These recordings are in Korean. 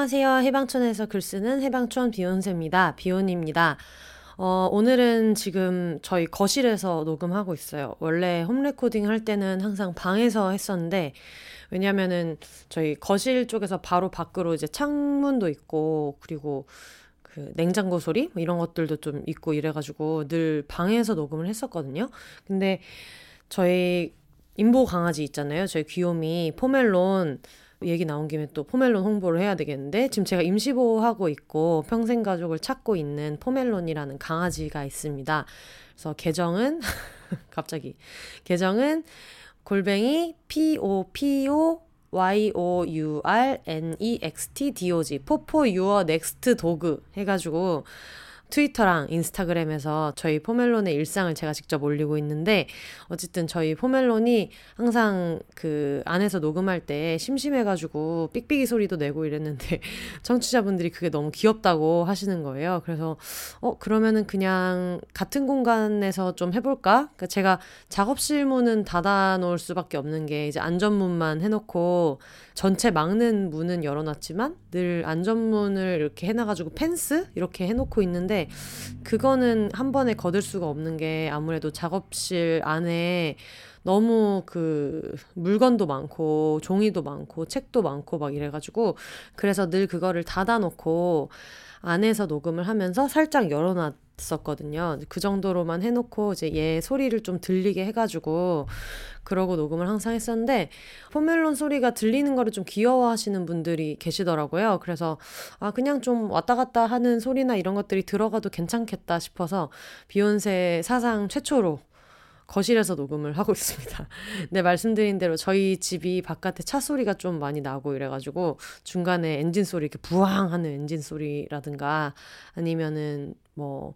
안녕하세요. 해방촌에서 글 쓰는 해방촌 비욘세입니다. 비욘입니다. 어, 오늘은 지금 저희 거실에서 녹음하고 있어요. 원래 home recording 할 때는 항상 방에서 했었는데, 왜냐면은 저희 거실 쪽에서 바로 밖으로 이제 창문도 있고, 그리고 그 냉장고 소리? 뭐 이런 것들도 좀 있고 이래가지고 늘 방에서 녹음을 했었거든요. 근데 저희 임보 강아지 있잖아요. 저희 귀요미 포멜론 얘기 나온 김에 또 포멜론 홍보를 해야 되겠는데 지금 제가 임시보호하고 있고 평생 가족을 찾고 있는 포멜론이라는 강아지가 있습니다. 그래서 계정은 갑자기 계정은 골뱅이 p o p o y o u r n e x t d o g popo your next dog 해가지고 트위터랑 인스타그램에서 저희 포멜론의 일상을 제가 직접 올리고 있는데 어쨌든 저희 포멜론이 항상 그 안에서 녹음할 때 심심해가지고 삑삑이 소리도 내고 이랬는데 청취자분들이 그게 너무 귀엽다고 하시는 거예요. 그래서 어 그러면은 그냥 같은 공간에서 좀 해볼까? 그러니까 제가 작업실 문은 닫아 놓을 수밖에 없는 게 이제 안전문만 해놓고 전체 막는 문은 열어놨지만 늘 안전문을 이렇게 해놔가지고 펜스 이렇게 해놓고 있는데 그거는 한 번에 거들 수가 없는 게 아무래도 작업실 안에 너무 그 물건도 많고 종이도 많고 책도 많고 막 이래가지고 그래서 늘 그거를 닫아놓고 안에서 녹음을 하면서 살짝 열어놨 있었거든요. 그 정도로만 해놓고 이제 얘 소리를 좀 들리게 해가지고 그러고 녹음을 항상 했었는데 포멜론 소리가 들리는 거를 좀 귀여워하시는 분들이 계시더라고요. 그래서 아 그냥 좀 왔다 갔다 하는 소리나 이런 것들이 들어가도 괜찮겠다 싶어서 비욘세 사상 최초로 거실에서 녹음을 하고 있습니다. 네, 말씀드린 대로 저희 집이 바깥에 차 소리가 좀 많이 나고 이래가지고 중간에 엔진 소리, 이렇게 부앙 하는 엔진 소리라든가 아니면은 뭐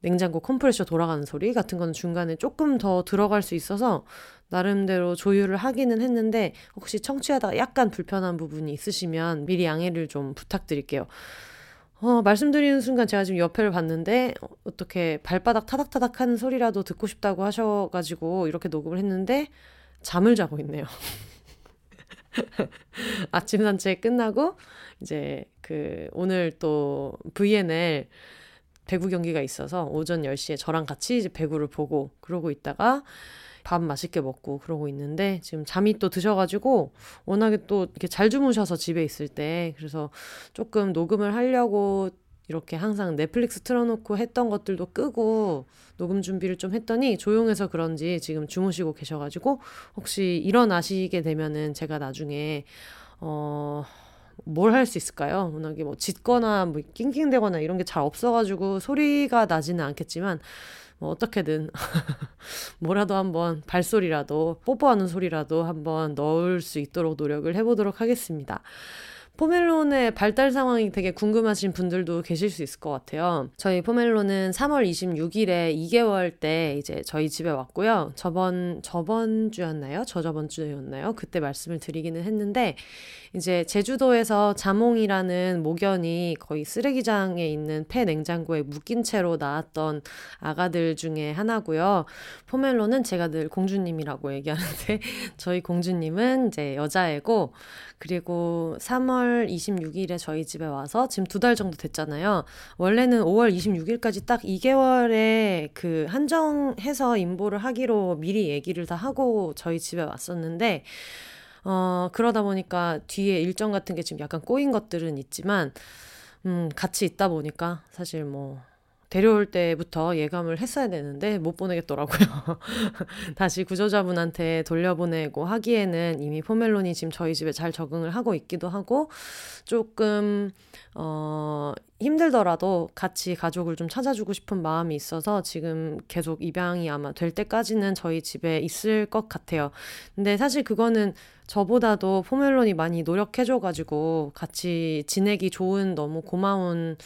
냉장고 컴프레셔 돌아가는 소리 같은 거는 중간에 조금 더 들어갈 수 있어서 나름대로 조율을 하기는 했는데 혹시 청취하다가 약간 불편한 부분이 있으시면 미리 양해를 좀 부탁드릴게요. 어, 말씀드리는 순간 제가 지금 옆에를 봤는데 어, 어떻게 발바닥 타닥타닥 하는 소리라도 듣고 싶다고 하셔가지고 이렇게 녹음을 했는데 잠을 자고 있네요. 아침 산책 끝나고 이제 그 오늘 또 VNL 배구 경기가 있어서 오전 10시에 저랑 같이 이제 배구를 보고 그러고 있다가 밥 맛있게 먹고 그러고 있는데 지금 잠이 또 드셔가지고 워낙에 또 이렇게 잘 주무셔서 집에 있을 때 그래서 조금 녹음을 하려고 이렇게 항상 넷플릭스 틀어놓고 했던 것들도 끄고 녹음 준비를 좀 했더니 조용해서 그런지 지금 주무시고 계셔가지고 혹시 일어나시게 되면은 제가 나중에 어 뭘 할 수 있을까요? 워낙에 뭐 짖거나 뭐 낑낑대거나 이런 게 잘 없어가지고 소리가 나지는 않겠지만 뭐 어떻게든 뭐라도 한번 발소리라도 뽀뽀하는 소리라도 한번 넣을 수 있도록 노력을 해보도록 하겠습니다. 포멜론의 발달 상황이 되게 궁금하신 분들도 계실 수 있을 것 같아요. 저희 포멜론은 3월 26일에 2개월 때 이제 저희 집에 왔고요. 저번, 저번 주였나요? 저저번 주였나요? 그때 말씀을 드리기는 했는데, 이제 제주도에서 자몽이라는 모견이 거의 쓰레기장에 있는 폐 냉장고에 묶인 채로 나왔던 아가들 중에 하나고요. 포멜론은 제가 늘 공주님이라고 얘기하는데, 저희 공주님은 이제 여자애고, 그리고 3월 26일에 저희 집에 와서 지금 두 달 정도 됐잖아요. 원래는 5월 26일까지 딱 2개월에 그 한정해서 임보를 하기로 미리 얘기를 다 하고 저희 집에 왔었는데, 어, 그러다 보니까 뒤에 일정 같은 게 지금 약간 꼬인 것들은 있지만, 음, 같이 있다 보니까 사실 뭐, 데려올 때부터 예감을 했어야 되는데 못 보내겠더라고요. 다시 구조자분한테 돌려보내고 하기에는 이미 포멜론이 지금 저희 집에 잘 적응을 하고 있기도 하고 조금 어 힘들더라도 같이 가족을 좀 찾아주고 싶은 마음이 있어서 지금 계속 입양이 아마 될 때까지는 저희 집에 있을 것 같아요. 근데 사실 그거는 저보다도 포멜론이 많이 노력해줘가지고 같이 지내기 좋은 너무 고마운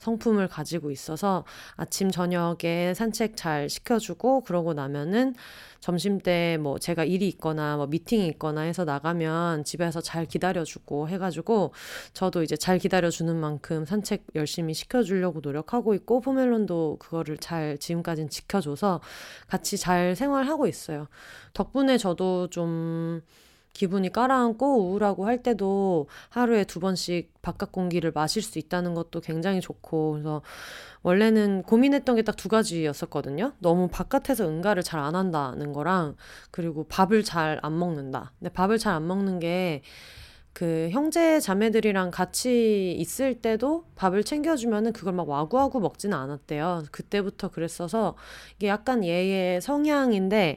성품을 가지고 있어서 아침 저녁에 산책 잘 시켜주고 그러고 나면은 점심 때 뭐 제가 일이 있거나 뭐 미팅이 있거나 해서 나가면 집에서 잘 기다려주고 해가지고 저도 이제 잘 기다려주는 만큼 산책 열심히 시켜주려고 노력하고 있고 포멜론도 그거를 잘 지금까지는 지켜줘서 같이 잘 생활하고 있어요. 덕분에 저도 좀 기분이 깔아앉고 우울하고 할 때도 하루에 두 번씩 바깥 공기를 마실 수 있다는 것도 굉장히 좋고 그래서 원래는 고민했던 게 딱 두 가지였었거든요. 너무 바깥에서 응가를 잘 안 한다는 거랑 그리고 밥을 잘 안 먹는다. 근데 밥을 잘 안 먹는 게 그 형제 자매들이랑 같이 있을 때도 밥을 챙겨주면은 그걸 막 와구와구 먹지는 않았대요. 그때부터 그랬어서 이게 약간 얘의 성향인데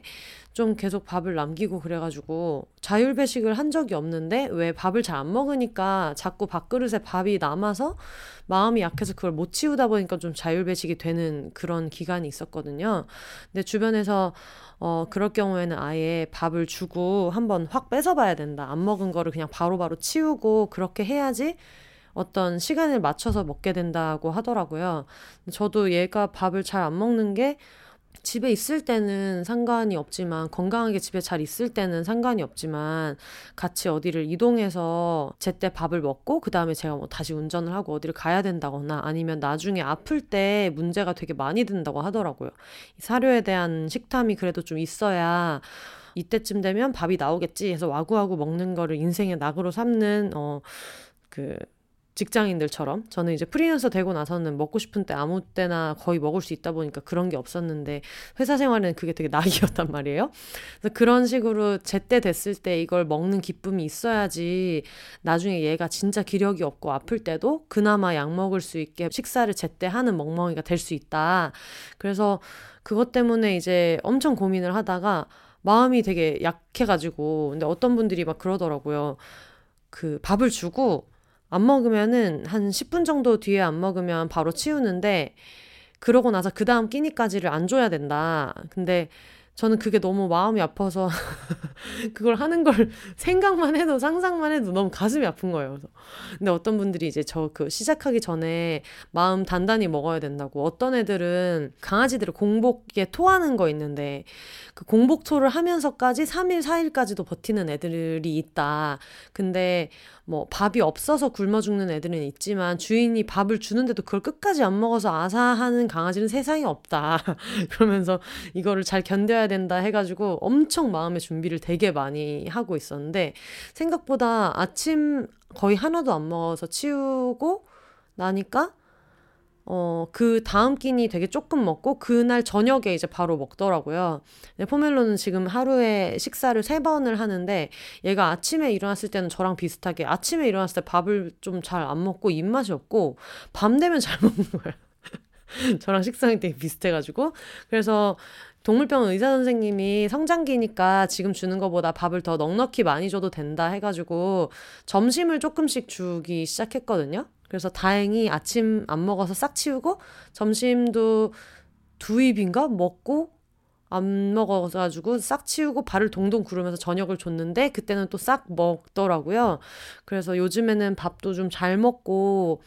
좀 계속 밥을 남기고 그래가지고 자율배식을 한 적이 없는데 왜 밥을 잘 안 먹으니까 자꾸 밥그릇에 밥이 남아서 마음이 약해서 그걸 못 치우다 보니까 좀 자율배식이 되는 그런 기간이 있었거든요. 근데 주변에서 어, 그럴 경우에는 아예 밥을 주고 한번 확 뺏어봐야 된다. 안 먹은 거를 그냥 바로바로 바로 치우고 그렇게 해야지 어떤 시간을 맞춰서 먹게 된다고 하더라고요. 저도 얘가 밥을 잘 안 먹는 게 집에 있을 때는 상관이 없지만 건강하게 집에 잘 있을 때는 상관이 없지만 같이 어디를 이동해서 제때 밥을 먹고 그 다음에 제가 뭐 다시 운전을 하고 어디를 가야 된다거나 아니면 나중에 아플 때 문제가 되게 많이 된다고 하더라고요. 사료에 대한 식탐이 그래도 좀 있어야 이때쯤 되면 밥이 나오겠지 해서 와구와구 먹는 거를 인생의 낙으로 삼는 어 그 직장인들처럼 저는 이제 프리랜서 되고 나서는 먹고 싶은 때 아무 때나 거의 먹을 수 있다 보니까 그런 게 없었는데 회사 생활은 그게 되게 낙이었단 말이에요. 그래서 그런 식으로 제때 됐을 때 이걸 먹는 기쁨이 있어야지 나중에 얘가 진짜 기력이 없고 아플 때도 그나마 약 먹을 수 있게 식사를 제때 하는 멍멍이가 될 수 있다. 그래서 그것 때문에 이제 엄청 고민을 하다가 마음이 되게 약해가지고 근데 어떤 분들이 막 그러더라고요. 그 밥을 주고 안 먹으면은 한 10분 정도 뒤에 안 먹으면 바로 치우는데 그러고 나서 그 다음 끼니까지를 안 줘야 된다. 근데 저는 그게 너무 마음이 아파서 그걸 하는 걸 생각만 해도 상상만 해도 너무 가슴이 아픈 거예요. 근데 어떤 분들이 이제 저 그 시작하기 전에 마음 단단히 먹어야 된다고 어떤 애들은 강아지들을 공복에 토하는 거 있는데 그 공복토를 하면서까지 3일 4일까지도 버티는 애들이 있다. 근데 뭐 밥이 없어서 굶어 죽는 애들은 있지만 주인이 밥을 주는데도 그걸 끝까지 안 먹어서 아사하는 강아지는 세상에 없다. 그러면서 이거를 잘 견뎌야 된다 해가지고 엄청 마음의 준비를 되게 많이 하고 있었는데 생각보다 아침 거의 하나도 안 먹어서 치우고 나니까 어, 그 다음 끼니 되게 조금 먹고 그날 저녁에 이제 바로 먹더라고요. 네, 포멜로는 지금 하루에 식사를 세 번을 하는데 얘가 아침에 일어났을 때는 저랑 비슷하게 아침에 일어났을 때 밥을 좀 잘 안 먹고 입맛이 없고 밤 되면 잘 먹는 거야. 저랑 식상이 되게 비슷해가지고 그래서 동물병원 의사 선생님이 성장기니까 지금 주는 것보다 밥을 더 넉넉히 많이 줘도 된다 해가지고 점심을 조금씩 주기 시작했거든요. 그래서 다행히 아침 안 먹어서 싹 치우고 점심도 두 입인가 먹고 안 먹어가지고 싹 치우고 발을 동동 구르면서 저녁을 줬는데 그때는 또 싹 먹더라고요. 그래서 요즘에는 밥도 좀 잘 먹고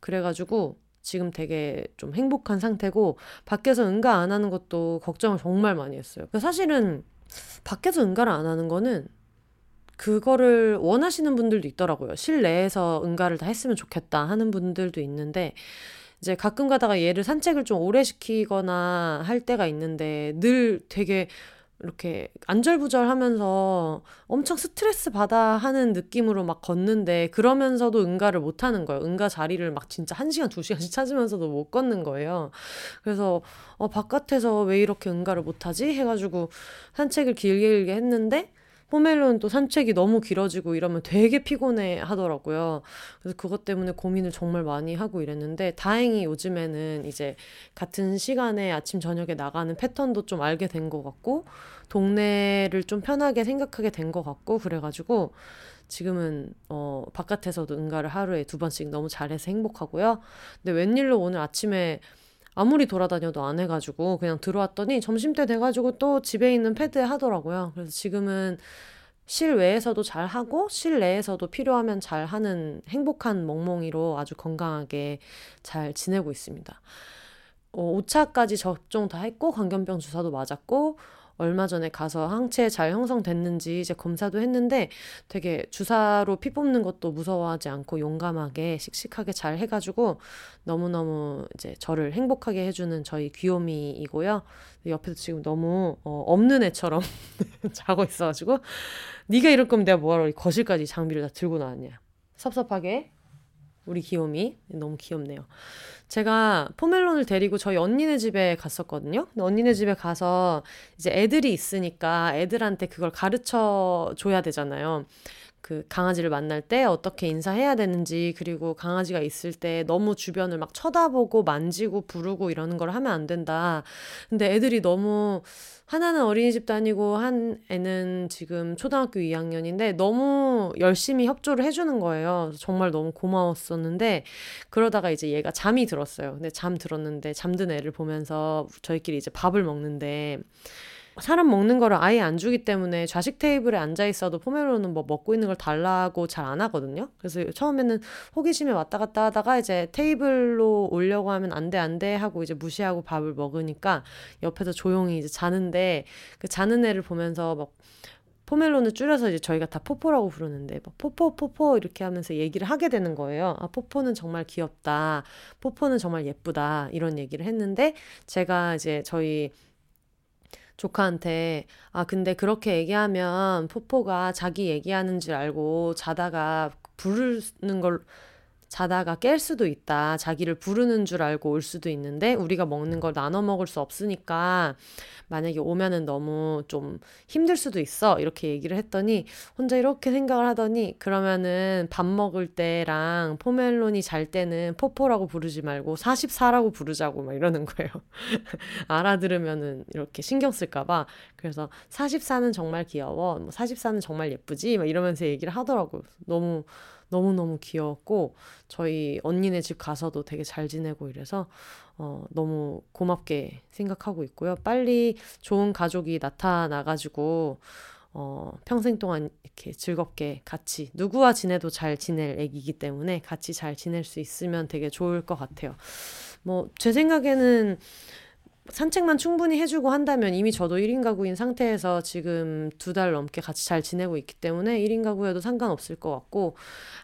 그래가지고 지금 되게 좀 행복한 상태고 밖에서 응가 안 하는 것도 걱정을 정말 많이 했어요. 사실은 밖에서 응가를 안 하는 거는 그거를 원하시는 분들도 있더라고요. 실내에서 응가를 다 했으면 좋겠다 하는 분들도 있는데 이제 가끔 가다가 얘를 산책을 좀 오래 시키거나 할 때가 있는데 늘 되게 이렇게 안절부절 하면서 엄청 스트레스 받아 하는 느낌으로 막 걷는데 그러면서도 응가를 못 하는 거예요. 응가 자리를 막 진짜 한 시간 두 시간씩 찾으면서도 못 걷는 거예요. 그래서 어, 바깥에서 왜 이렇게 응가를 못 하지? 해가지고 산책을 길게 길게 했는데 포멜로는 또 산책이 너무 길어지고 이러면 되게 피곤해 하더라고요. 그래서 그것 때문에 고민을 정말 많이 하고 이랬는데 다행히 요즘에는 이제 같은 시간에 아침 저녁에 나가는 패턴도 좀 알게 된 것 같고 동네를 좀 편하게 생각하게 된 것 같고 그래가지고 지금은 어 바깥에서도 응가를 하루에 두 번씩 너무 잘해서 행복하고요. 근데 웬일로 오늘 아침에 아무리 돌아다녀도 안 해가지고 그냥 들어왔더니 점심때 돼가지고 또 집에 있는 패드에 하더라고요. 그래서 지금은 실외에서도 잘 하고 실내에서도 필요하면 잘 하는 행복한 멍멍이로 아주 건강하게 잘 지내고 있습니다. 어, 5차까지 접종 다 했고 광견병 주사도 맞았고 얼마 전에 가서 항체 잘 형성됐는지 이제 검사도 했는데 되게 주사로 피 뽑는 것도 무서워하지 않고 용감하게 씩씩하게 잘 해가지고 너무너무 이제 저를 행복하게 해주는 저희 귀요미이고요. 옆에서 지금 너무 어, 없는 애처럼 자고 있어가지고 네가 이럴 거면 내가 뭐하러 거실까지 장비를 다 들고 나왔냐. 섭섭하게 우리 귀요미 너무 귀엽네요. 제가 포멜론을 데리고 저희 언니네 집에 갔었거든요. 언니네 집에 가서 이제 애들이 있으니까 애들한테 그걸 가르쳐 줘야 되잖아요. 그 강아지를 만날 때 어떻게 인사해야 되는지 그리고 강아지가 있을 때 너무 주변을 막 쳐다보고 만지고 부르고 이러는 걸 하면 안 된다. 근데 애들이 너무 하나는 어린이집 다니고 한 애는 지금 초등학교 2학년인데 너무 열심히 협조를 해주는 거예요. 정말 너무 고마웠었는데 그러다가 이제 얘가 잠이 들었어요. 근데 잠 들었는데 잠든 애를 보면서 저희끼리 이제 밥을 먹는데 사람 먹는 거를 아예 안 주기 때문에 좌식 테이블에 앉아 있어도 포메로는 뭐 먹고 있는 걸 달라고 잘 안 하거든요. 그래서 처음에는 호기심에 왔다 갔다 하다가 이제 테이블로 오려고 하면 안 돼, 안 돼 하고 이제 무시하고 밥을 먹으니까 옆에서 조용히 이제 자는데 그 자는 애를 보면서 막 포멜론을 줄여서 이제 저희가 다 포포라고 부르는데 막 포포 포포 이렇게 하면서 얘기를 하게 되는 거예요. 아 포포는 정말 귀엽다. 포포는 정말 예쁘다. 이런 얘기를 했는데 제가 이제 저희 조카한테 아 근데 그렇게 얘기하면 포포가 자기 얘기하는 줄 알고 자다가 부르는 걸 자다가 깰 수도 있다. 자기를 부르는 줄 알고 올 수도 있는데 우리가 먹는 걸 나눠 먹을 수 없으니까 만약에 오면은 너무 좀 힘들 수도 있어. 이렇게 얘기를 했더니 혼자 이렇게 생각을 하더니 그러면은 밥 먹을 때랑 포멜론이 잘 때는 포포라고 부르지 말고 44라고 부르자고 막 이러는 거예요. 알아들으면은 이렇게 신경 쓸까봐. 그래서 44는 정말 귀여워. 뭐 44는 정말 예쁘지. 막 이러면서 얘기를 하더라고요. 너무 너무너무 귀여웠고 저희 언니네 집 가서도 되게 잘 지내고 이래서 어, 너무 고맙게 생각하고 있고요. 빨리 좋은 가족이 나타나가지고 어, 평생 동안 이렇게 즐겁게 같이 누구와 지내도 잘 지낼 애기이기 때문에 같이 잘 지낼 수 있으면 되게 좋을 것 같아요. 뭐 제 생각에는 산책만 충분히 해주고 한다면 이미 저도 1인 가구인 상태에서 지금 두 달 넘게 같이 잘 지내고 있기 때문에 1인 가구여도 상관없을 것 같고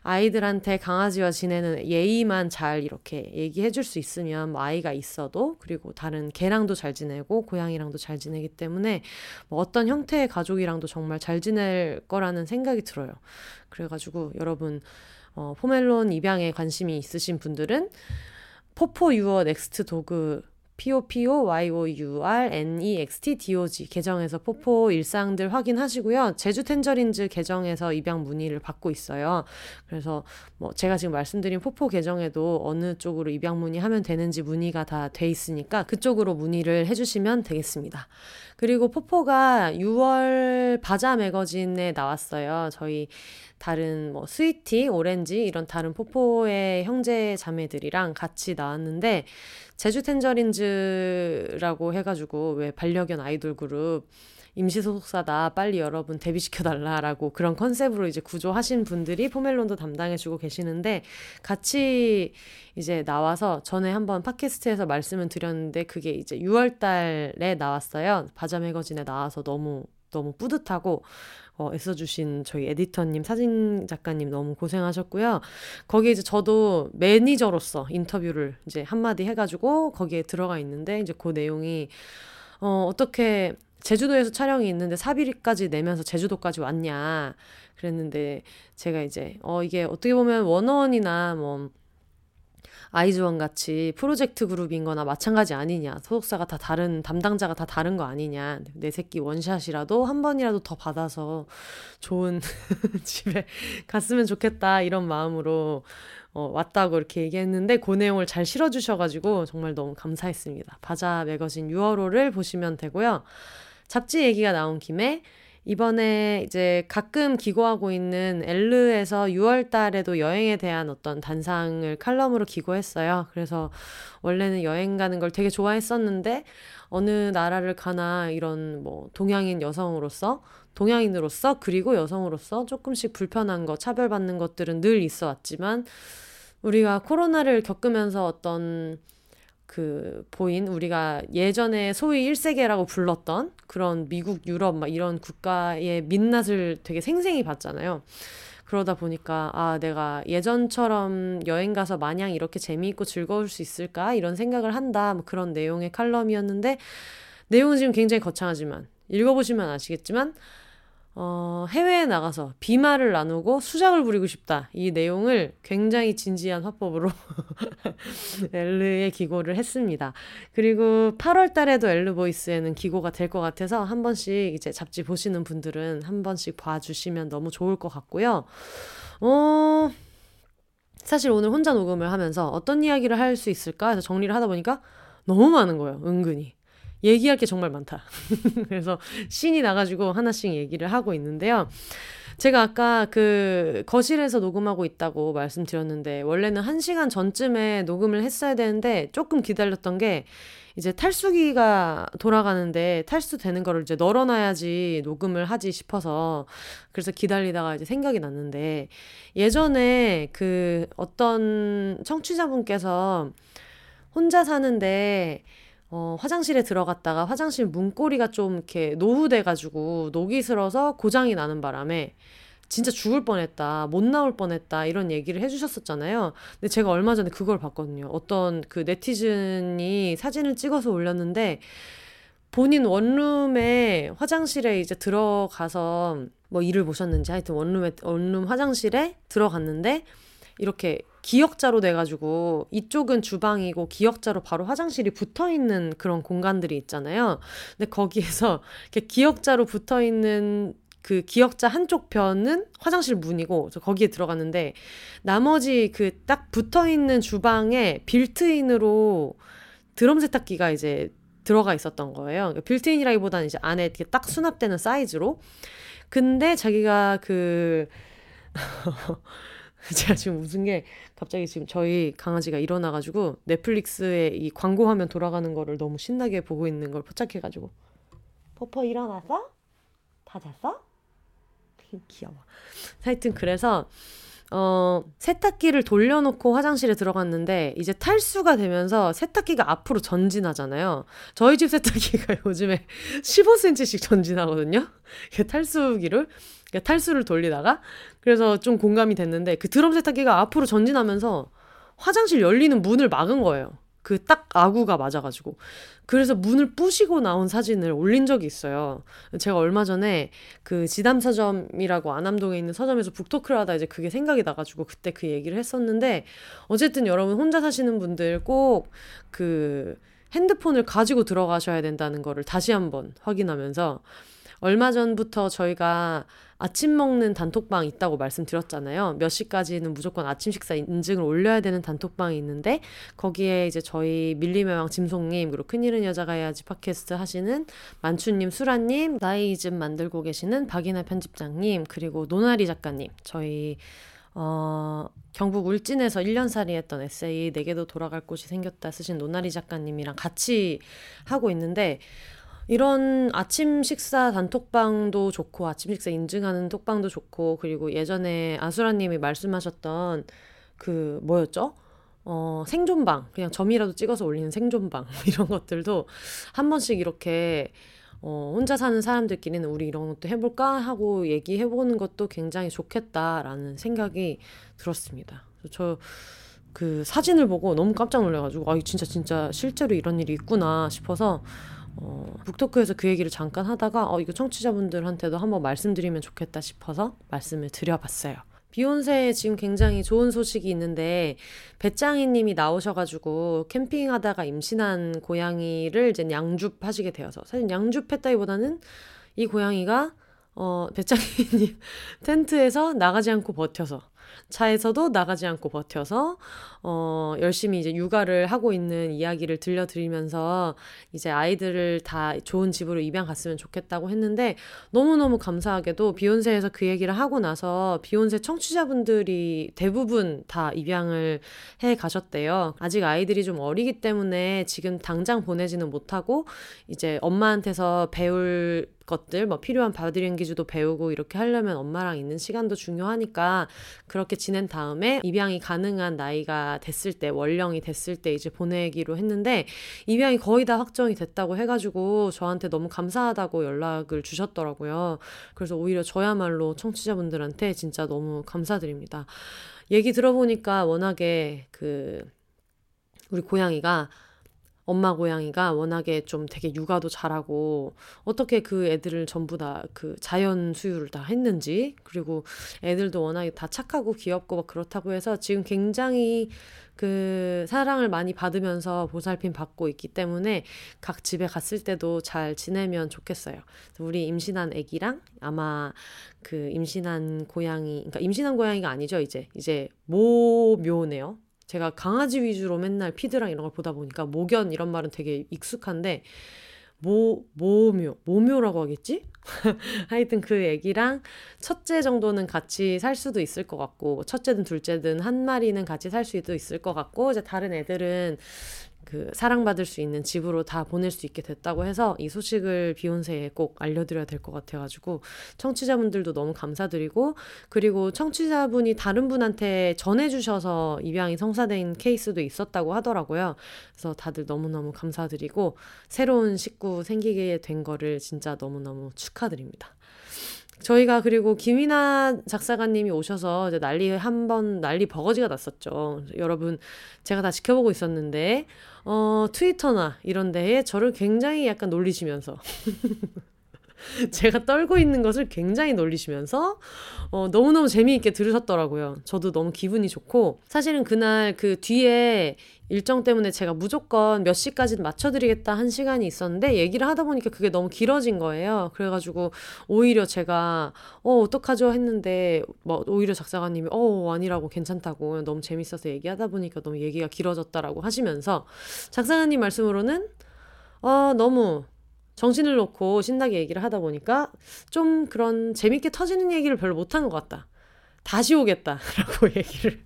아이들한테 강아지와 지내는 예의만 잘 이렇게 얘기해 줄 수 있으면 뭐 아이가 있어도 그리고 다른 개랑도 잘 지내고 고양이랑도 잘 지내기 때문에 뭐 어떤 형태의 가족이랑도 정말 잘 지낼 거라는 생각이 들어요. 그래가지고 여러분 어, 포멜론 입양에 관심이 있으신 분들은 포포 your next dog POPOYOURNEXTDOG 계정에서 포포 일상들 확인하시고요. 제주 Tangerines 계정에서 입양 문의를 받고 있어요. 그래서 뭐 제가 지금 말씀드린 포포 계정에도 어느 쪽으로 입양 문의하면 되는지 문의가 다 돼 있으니까 그쪽으로 문의를 해주시면 되겠습니다. 그리고 포포가 6월 바자 매거진에 나왔어요. 저희 다른 뭐 스위티, 오렌지 이런 다른 포포의 형제 자매들이랑 같이 나왔는데 제주 Tangerines라고 해가지고 왜 반려견 아이돌 그룹 임시 소속사다 빨리 여러분 데뷔시켜 달라라고 그런 컨셉으로 이제 구조하신 분들이 포멜론도 담당해주고 계시는데 같이 이제 나와서 전에 한번 팟캐스트에서 말씀을 드렸는데 그게 이제 6월달에 나왔어요. 바자 매거진에 나와서 너무 너무 뿌듯하고 어, 애써주신 저희 에디터님, 사진 작가님 너무 고생하셨고요. 거기에 이제 저도 매니저로서 인터뷰를 이제 한마디 해가지고 거기에 들어가 있는데 이제 그 내용이 어, 어떻게 제주도에서 촬영이 있는데 사비리까지 내면서 제주도까지 왔냐 그랬는데 제가 이제 어 이게 어떻게 보면 원어원이나 뭐 아이즈원 같이 프로젝트 그룹인 거나 마찬가지 아니냐. 소속사가 다 다른, 담당자가 다 다른 거 아니냐. 내 새끼 원샷이라도 한 번이라도 더 받아서 좋은 집에 갔으면 좋겠다. 이런 마음으로 어, 왔다고 이렇게 얘기했는데 그 내용을 잘 실어주셔가지고 정말 너무 감사했습니다. 바자 매거진 6월호를 보시면 되고요. 잡지 얘기가 나온 김에 이번에 이제 가끔 기고하고 있는 엘르에서 6월 달에도 여행에 대한 어떤 단상을 칼럼으로 기고했어요. 그래서 원래는 여행 가는 걸 되게 좋아했었는데 어느 나라를 가나 이런 뭐 동양인 여성으로서 동양인으로서 그리고 여성으로서 조금씩 불편한 거 차별받는 것들은 늘 있어 왔지만 우리가 코로나를 겪으면서 어떤 그 보인 우리가 예전에 소위 1세계라고 불렀던 그런 미국, 유럽 막 이런 국가의 민낯을 되게 생생히 봤잖아요. 그러다 보니까 아 내가 예전처럼 여행 가서 마냥 이렇게 재미있고 즐거울 수 있을까 이런 생각을 한다 뭐 그런 내용의 칼럼이었는데 내용은 지금 굉장히 거창하지만 읽어보시면 아시겠지만 어, 해외에 나가서 비말을 나누고 수작을 부리고 싶다. 이 내용을 굉장히 진지한 화법으로 엘르에 기고를 했습니다. 그리고 8월 달에도 엘르 보이스에는 기고가 될 것 같아서 한 번씩 이제 잡지 보시는 분들은 한 번씩 봐주시면 너무 좋을 것 같고요. 어, 사실 오늘 혼자 녹음을 하면서 어떤 이야기를 할 수 있을까 해서 정리를 하다 보니까 너무 많은 거예요, 은근히. 얘기할 게 정말 많다. 그래서 신이 나가지고 하나씩 얘기를 하고 있는데요. 제가 아까 그 거실에서 녹음하고 있다고 말씀드렸는데 원래는 한 시간 전쯤에 녹음을 했어야 되는데 조금 기다렸던 게 이제 탈수기가 돌아가는데 탈수되는 거를 이제 널어놔야지 녹음을 하지 싶어서 그래서 기다리다가 이제 생각이 났는데 예전에 그 어떤 청취자분께서 혼자 사는데 어, 화장실에 들어갔다가 화장실 문고리가 좀 이렇게 노후돼가지고 녹이 슬어서 고장이 나는 바람에 진짜 죽을 뻔했다, 못 나올 뻔했다, 이런 얘기를 해주셨었잖아요. 근데 제가 얼마 전에 그걸 봤거든요. 어떤 그 네티즌이 사진을 찍어서 올렸는데, 본인 원룸에 화장실에 이제 들어가서 뭐 일을 보셨는지 하여튼 원룸에, 원룸 화장실에 들어갔는데, 이렇게 기역자로 돼가지고 이쪽은 주방이고 기역자로 바로 화장실이 붙어 있는 그런 공간들이 있잖아요. 근데 거기에서 이렇게 기역자로 붙어 있는 그 기역자 한쪽 편은 화장실 문이고 저 거기에 들어갔는데 나머지 그 딱 붙어 있는 주방에 빌트인으로 드럼 세탁기가 이제 들어가 있었던 거예요. 그러니까 빌트인이라기보다는 이제 안에 이렇게 딱 수납되는 사이즈로. 근데 자기가 그 제가 지금 웃은 게 갑자기 지금 저희 강아지가 일어나가지고 넷플릭스에 이 광고 화면 돌아가는 거를 너무 신나게 보고 있는 걸 포착해가지고 퍼퍼 일어났어? 다 잤어? 귀여워. 하여튼 그래서 어, 세탁기를 돌려놓고 화장실에 들어갔는데 이제 탈수가 되면서 세탁기가 앞으로 전진하잖아요. 저희 집 세탁기가 요즘에 15cm씩 전진하거든요. 탈수기를. 그러니까 탈수를 돌리다가 그래서 좀 공감이 됐는데 그 드럼 세탁기가 앞으로 전진하면서 화장실 열리는 문을 막은 거예요. 그 딱 아구가 맞아가지고. 그래서 문을 부시고 나온 사진을 올린 적이 있어요. 제가 얼마 전에 그 지담 서점이라고 안암동에 있는 서점에서 북토크를 하다 이제 그게 생각이 나가지고 그때 그 얘기를 했었는데 어쨌든 여러분 혼자 사시는 분들 꼭 그 핸드폰을 가지고 들어가셔야 된다는 거를 다시 한번 확인하면서 얼마 전부터 저희가 아침 먹는 단톡방 있다고 말씀드렸잖아요. 몇 시까지는 무조건 아침 식사 인증을 올려야 되는 단톡방이 있는데 거기에 이제 저희 밀림의왕 짐송님 그리고 큰일은 여자가 해야지 팟캐스트 하시는 만추님, 수라님, 나이즘 만들고 계시는 박이나 편집장님 그리고 노나리 작가님 저희 어, 경북 울진에서 1년살이 했던 에세이 내게도 돌아갈 곳이 생겼다 쓰신 노나리 작가님이랑 같이 하고 있는데 이런 아침 식사 단톡방도 좋고 아침 식사 인증하는 톡방도 좋고 그리고 예전에 아수라님이 말씀하셨던 그 뭐였죠? 어, 생존방 그냥 점이라도 찍어서 올리는 생존방 이런 것들도 한 번씩 이렇게 어, 혼자 사는 사람들끼리는 우리 이런 것도 해볼까 하고 얘기해보는 것도 굉장히 좋겠다라는 생각이 들었습니다. 저 그 사진을 보고 너무 깜짝 놀래가지고 아 진짜 진짜 실제로 이런 일이 있구나 싶어서 어, 북토크에서 그 얘기를 잠깐 하다가 어, 이거 청취자분들한테도 한번 말씀드리면 좋겠다 싶어서 말씀을 드려봤어요. 비욘세 지금 굉장히 좋은 소식이 있는데 배짱이 님이 나오셔가지고 캠핑하다가 임신한 고양이를 이제 양줍하시게 되어서 사실 양줍했다기보다는 이 고양이가 어, 배짱이 님 텐트에서 나가지 않고 버텨서 차에서도 나가지 않고 버텨서 어 열심히 이제 육아를 하고 있는 이야기를 들려드리면서 이제 아이들을 다 좋은 집으로 입양 갔으면 좋겠다고 했는데 너무너무 감사하게도 비욘세에서 그 얘기를 하고 나서 비욘세 청취자분들이 대부분 다 입양을 해 가셨대요. 아직 아이들이 좀 어리기 때문에 지금 당장 보내지는 못하고 이제 엄마한테서 배울 것들, 뭐 필요한 바디랭귀지도 배우고 이렇게 하려면 엄마랑 있는 시간도 중요하니까 그렇게 지낸 다음에 입양이 가능한 나이가 됐을 때, 원령이 됐을 때 이제 보내기로 했는데 입양이 거의 다 확정이 됐다고 해가지고 저한테 너무 감사하다고 연락을 주셨더라고요. 그래서 오히려 저야말로 청취자분들한테 진짜 너무 감사드립니다. 얘기 들어보니까 워낙에 그 우리 고양이가 엄마 고양이가 워낙에 좀 되게 육아도 잘하고 어떻게 그 애들을 전부 다 그 자연 수유를 다 했는지 그리고 애들도 워낙에 다 착하고 귀엽고 막 그렇다고 해서 지금 굉장히 그 사랑을 많이 받으면서 보살핌 받고 있기 때문에 각 집에 갔을 때도 잘 지내면 좋겠어요. 우리 임신한 애기랑 아마 그 임신한 고양이, 그러니까 임신한 고양이가 아니죠, 이제. 이제 모묘네요. 제가 강아지 위주로 맨날 피드랑 이런 걸 보다 보니까 모견 이런 말은 되게 익숙한데 모 모묘 모묘라고 하겠지? 하여튼 그 애기랑 첫째 정도는 같이 살 수도 있을 것 같고 첫째든 둘째든 한 마리는 같이 살 수도 있을 것 같고 이제 다른 애들은 그 사랑받을 수 있는 집으로 다 보낼 수 있게 됐다고 해서 이 소식을 비욘세에 꼭 알려드려야 될 것 같아가지고 청취자분들도 너무 감사드리고 그리고 청취자분이 다른 분한테 전해주셔서 입양이 성사된 케이스도 있었다고 하더라고요. 그래서 다들 너무너무 감사드리고 새로운 식구 생기게 된 거를 진짜 너무너무 축하드립니다. 저희가 그리고 김이나 작사가님이 오셔서 이제 난리 한 번 난리 버거지가 났었죠. 여러분 제가 다 지켜보고 있었는데 어 트위터나 이런 데에 저를 굉장히 약간 놀리시면서 제가 떨고 있는 것을 굉장히 놀리시면서 어, 너무너무 재미있게 들으셨더라고요. 저도 너무 기분이 좋고 사실은 그날 그 뒤에 일정 때문에 제가 무조건 몇 시까지 맞춰드리겠다 한 시간이 있었는데 얘기를 하다 보니까 그게 너무 길어진 거예요. 그래가지고 오히려 제가 어 어떡하죠 했는데 뭐 오히려 작사가님이 어 아니라고 괜찮다고 너무 재밌어서 얘기하다 보니까 너무 얘기가 길어졌다라고 하시면서 작사가님 말씀으로는 어 너무 정신을 놓고 신나게 얘기를 하다 보니까 좀 그런 재밌게 터지는 얘기를 별로 못한 것 같다. 다시 오겠다라고 얘기를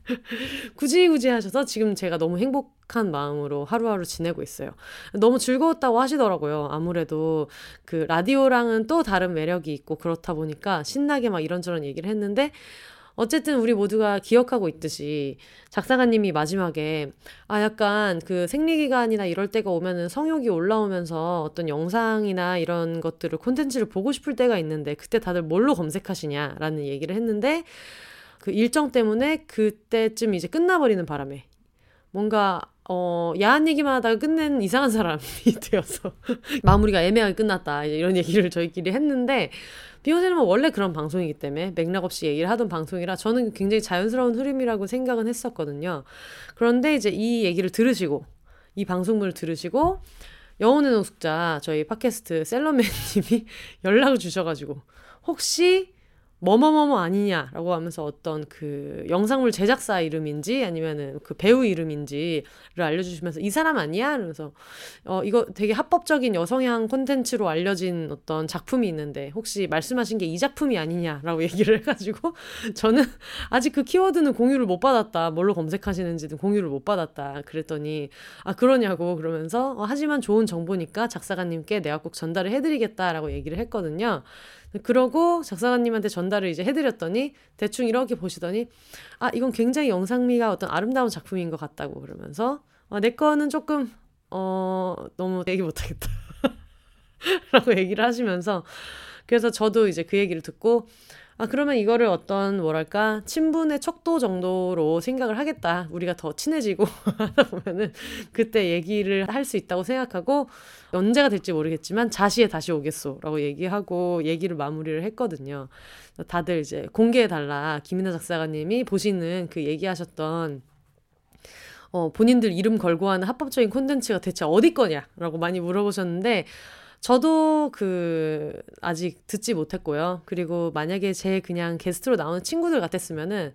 굳이 굳이 하셔서 지금 제가 너무 행복한 마음으로 하루하루 지내고 있어요. 너무 즐거웠다고 하시더라고요. 아무래도 그 라디오랑은 또 다른 매력이 있고 그렇다 보니까 신나게 막 이런저런 얘기를 했는데 어쨌든 우리 모두가 기억하고 있듯이 작사가님이 마지막에 아 약간 그 생리기간이나 이럴 때가 오면은 성욕이 올라오면서 어떤 영상이나 이런 것들을 콘텐츠를 보고 싶을 때가 있는데 그때 다들 뭘로 검색하시냐라는 얘기를 했는데 그 일정 때문에 그때쯤 이제 끝나버리는 바람에 뭔가 어, 야한 얘기만 하다가 끝낸 이상한 사람이 되어서 마무리가 애매하게 끝났다. 이런 얘기를 저희끼리 했는데 비욘세는 뭐 원래 그런 방송이기 때문에 맥락 없이 얘기를 하던 방송이라 저는 굉장히 자연스러운 흐름이라고 생각은 했었거든요. 그런데 이제 이 얘기를 들으시고 이 방송물을 들으시고 영혼의 노숙자 저희 팟캐스트 셀러맨님이 연락을 주셔가지고 혹시 뭐뭐뭐뭐 아니냐라고 하면서 어떤 그 영상물 제작사 이름인지 아니면은 그 배우 이름인지를 알려주시면서 이 사람 아니야? 이러면서 어 이거 되게 합법적인 여성향 콘텐츠로 알려진 어떤 작품이 있는데 혹시 말씀하신 게 이 작품이 아니냐라고 얘기를 해가지고 저는 아직 그 키워드는 공유를 못 받았다. 뭘로 검색하시는지는 공유를 못 받았다. 그랬더니 아 그러냐고 그러면서 어, 하지만 좋은 정보니까 작사가님께 내가 꼭 전달을 해드리겠다라고 얘기를 했거든요. 그러고 작사가님한테 전달을 이제 해드렸더니 대충 이렇게 보시더니 아 이건 굉장히 영상미가 어떤 아름다운 작품인 것 같다고 그러면서 아, 내 거는 조금 어 너무 얘기 못하겠다. 라고 얘기를 하시면서 그래서 저도 이제 그 얘기를 듣고 아, 그러면 이거를 어떤, 뭐랄까, 친분의 척도 정도로 생각을 하겠다. 우리가 더 친해지고 하다 보면은 그때 얘기를 할 수 있다고 생각하고 언제가 될지 모르겠지만 자시에 다시 오겠소. 라고 얘기하고 얘기를 마무리를 했거든요. 다들 이제 공개해달라. 김인하 작사가님이 보시는 그 얘기하셨던 어, 본인들 이름 걸고 하는 합법적인 콘텐츠가 대체 어디 거냐라고 많이 물어보셨는데 저도 그 아직 듣지 못했고요. 그리고 만약에 제 그냥 게스트로 나오는 친구들 같았으면은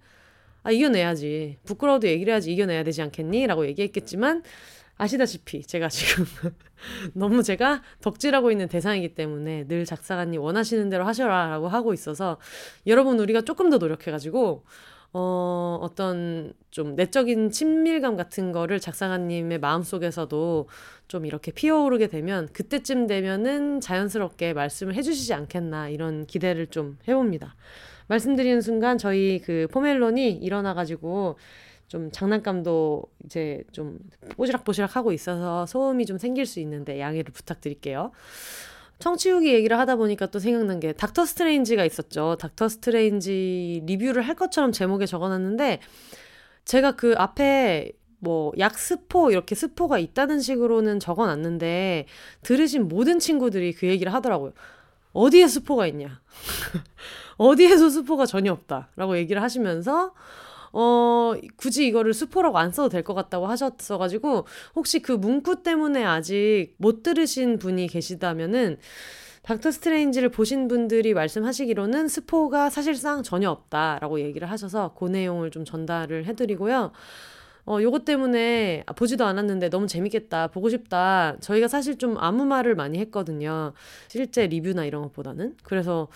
아, 이겨내야지. 부끄러워도 얘기를 해야지 이겨내야 되지 않겠니? 라고 얘기했겠지만, 아시다시피 제가 지금 너무 제가 덕질하고 있는 대상이기 때문에 늘 작사가님 원하시는 대로 하셔라 라고 하고 있어서 여러분 우리가 조금 더 노력해가지고 어, 어떤 좀 내적인 친밀감 같은 거를 작사가님의 마음속에서도 좀 이렇게 피어오르게 되면 그때쯤 되면은 자연스럽게 말씀을 해주시지 않겠나 이런 기대를 좀 해봅니다. 말씀드리는 순간 저희 그 포멜론이 일어나가지고 좀 장난감도 이제 좀 뽀시락뽀시락 하고 있어서 소음이 좀 생길 수 있는데 양해를 부탁드릴게요. 청취후기 얘기를 하다 보니까 또 생각난 게 닥터 스트레인지가 있었죠. 닥터 스트레인지 리뷰를 할 것처럼 제목에 적어놨는데 제가 그 앞에 뭐 약스포 이렇게 스포가 있다는 식으로는 적어놨는데 들으신 모든 친구들이 그 얘기를 하더라고요. 어디에 스포가 있냐? 어디에서 스포가 전혀 없다라고 얘기를 하시면서 어, 굳이 이거를 수포라고 안 써도 될 것 같다고 하셨어가지고, 혹시 그 문구 때문에 아직 못 들으신 분이 계시다면은, 닥터 스트레인지를 보신 분들이 말씀하시기로는 스포가 사실상 전혀 없다라고 얘기를 하셔서 그 내용을 좀 전달을 해드리고요. 어, 요것 때문에 아, 보지도 않았는데 너무 재밌겠다, 보고 싶다. 저희가 사실 좀 아무 말을 많이 했거든요. 실제 리뷰나 이런 것보다는. 그래서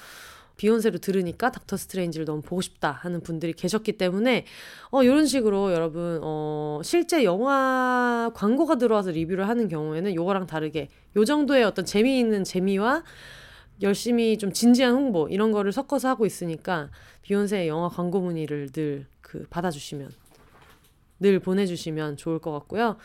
비욘세로 들으니까 닥터 스트레인지를 너무 보고 싶다 하는 분들이 계셨기 때문에 어 이런 식으로 여러분 어 실제 영화 광고가 들어와서 리뷰를 하는 경우에는 요거랑 다르게 요 정도의 어떤 재미있는 재미와 열심히 좀 진지한 홍보 이런 거를 섞어서 하고 있으니까 비욘세의 영화 광고 문의를 늘 그 받아주시면 늘 보내주시면 좋을 것 같고요.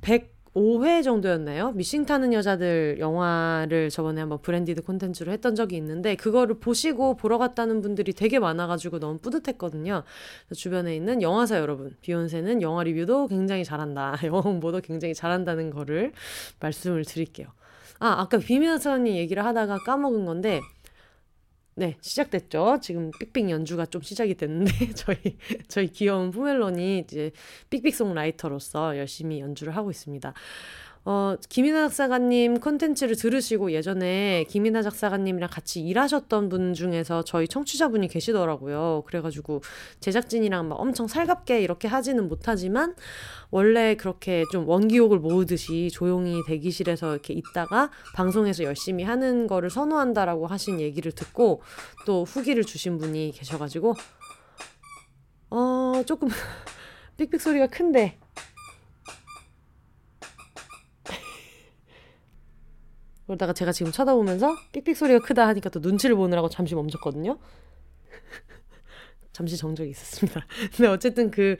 100 5회 정도였나요? 미싱 타는 여자들 영화를 저번에 한번 branded 콘텐츠로 했던 적이 있는데 그거를 보시고 보러 갔다는 분들이 되게 많아가지고 너무 뿌듯했거든요. 주변에 있는 영화사 여러분, 비욘세는 영화 리뷰도 굉장히 잘한다. 영화 홍보도 굉장히 잘한다는 거를 말씀을 드릴게요. 아, 아까 비미나사님 얘기를 하다가 까먹은 건데 네, 시작됐죠. 지금 삑삑 연주가 좀 시작이 됐는데 저희 저희 귀여운 푸멜론이 이제 삑삑송 라이터로서 열심히 연주를 하고 있습니다. 어, 김이나 작사가님 콘텐츠를 들으시고 예전에 김이나 작사가님이랑 같이 일하셨던 분 중에서 저희 청취자분이 계시더라고요. 그래가지고 제작진이랑 막 엄청 살갑게 이렇게 하지는 못하지만 원래 그렇게 좀 원기옥을 모으듯이 조용히 대기실에서 이렇게 있다가 방송에서 열심히 하는 거를 선호한다라고 하신 얘기를 듣고 또 후기를 주신 분이 계셔가지고 어, 조금 삑삑 소리가 큰데 그러다가 제가 지금 쳐다보면서 삑삑 소리가 크다 하니까 또 눈치를 보느라고 잠시 멈췄거든요. 잠시 정적이 있었습니다. 근데 어쨌든 그,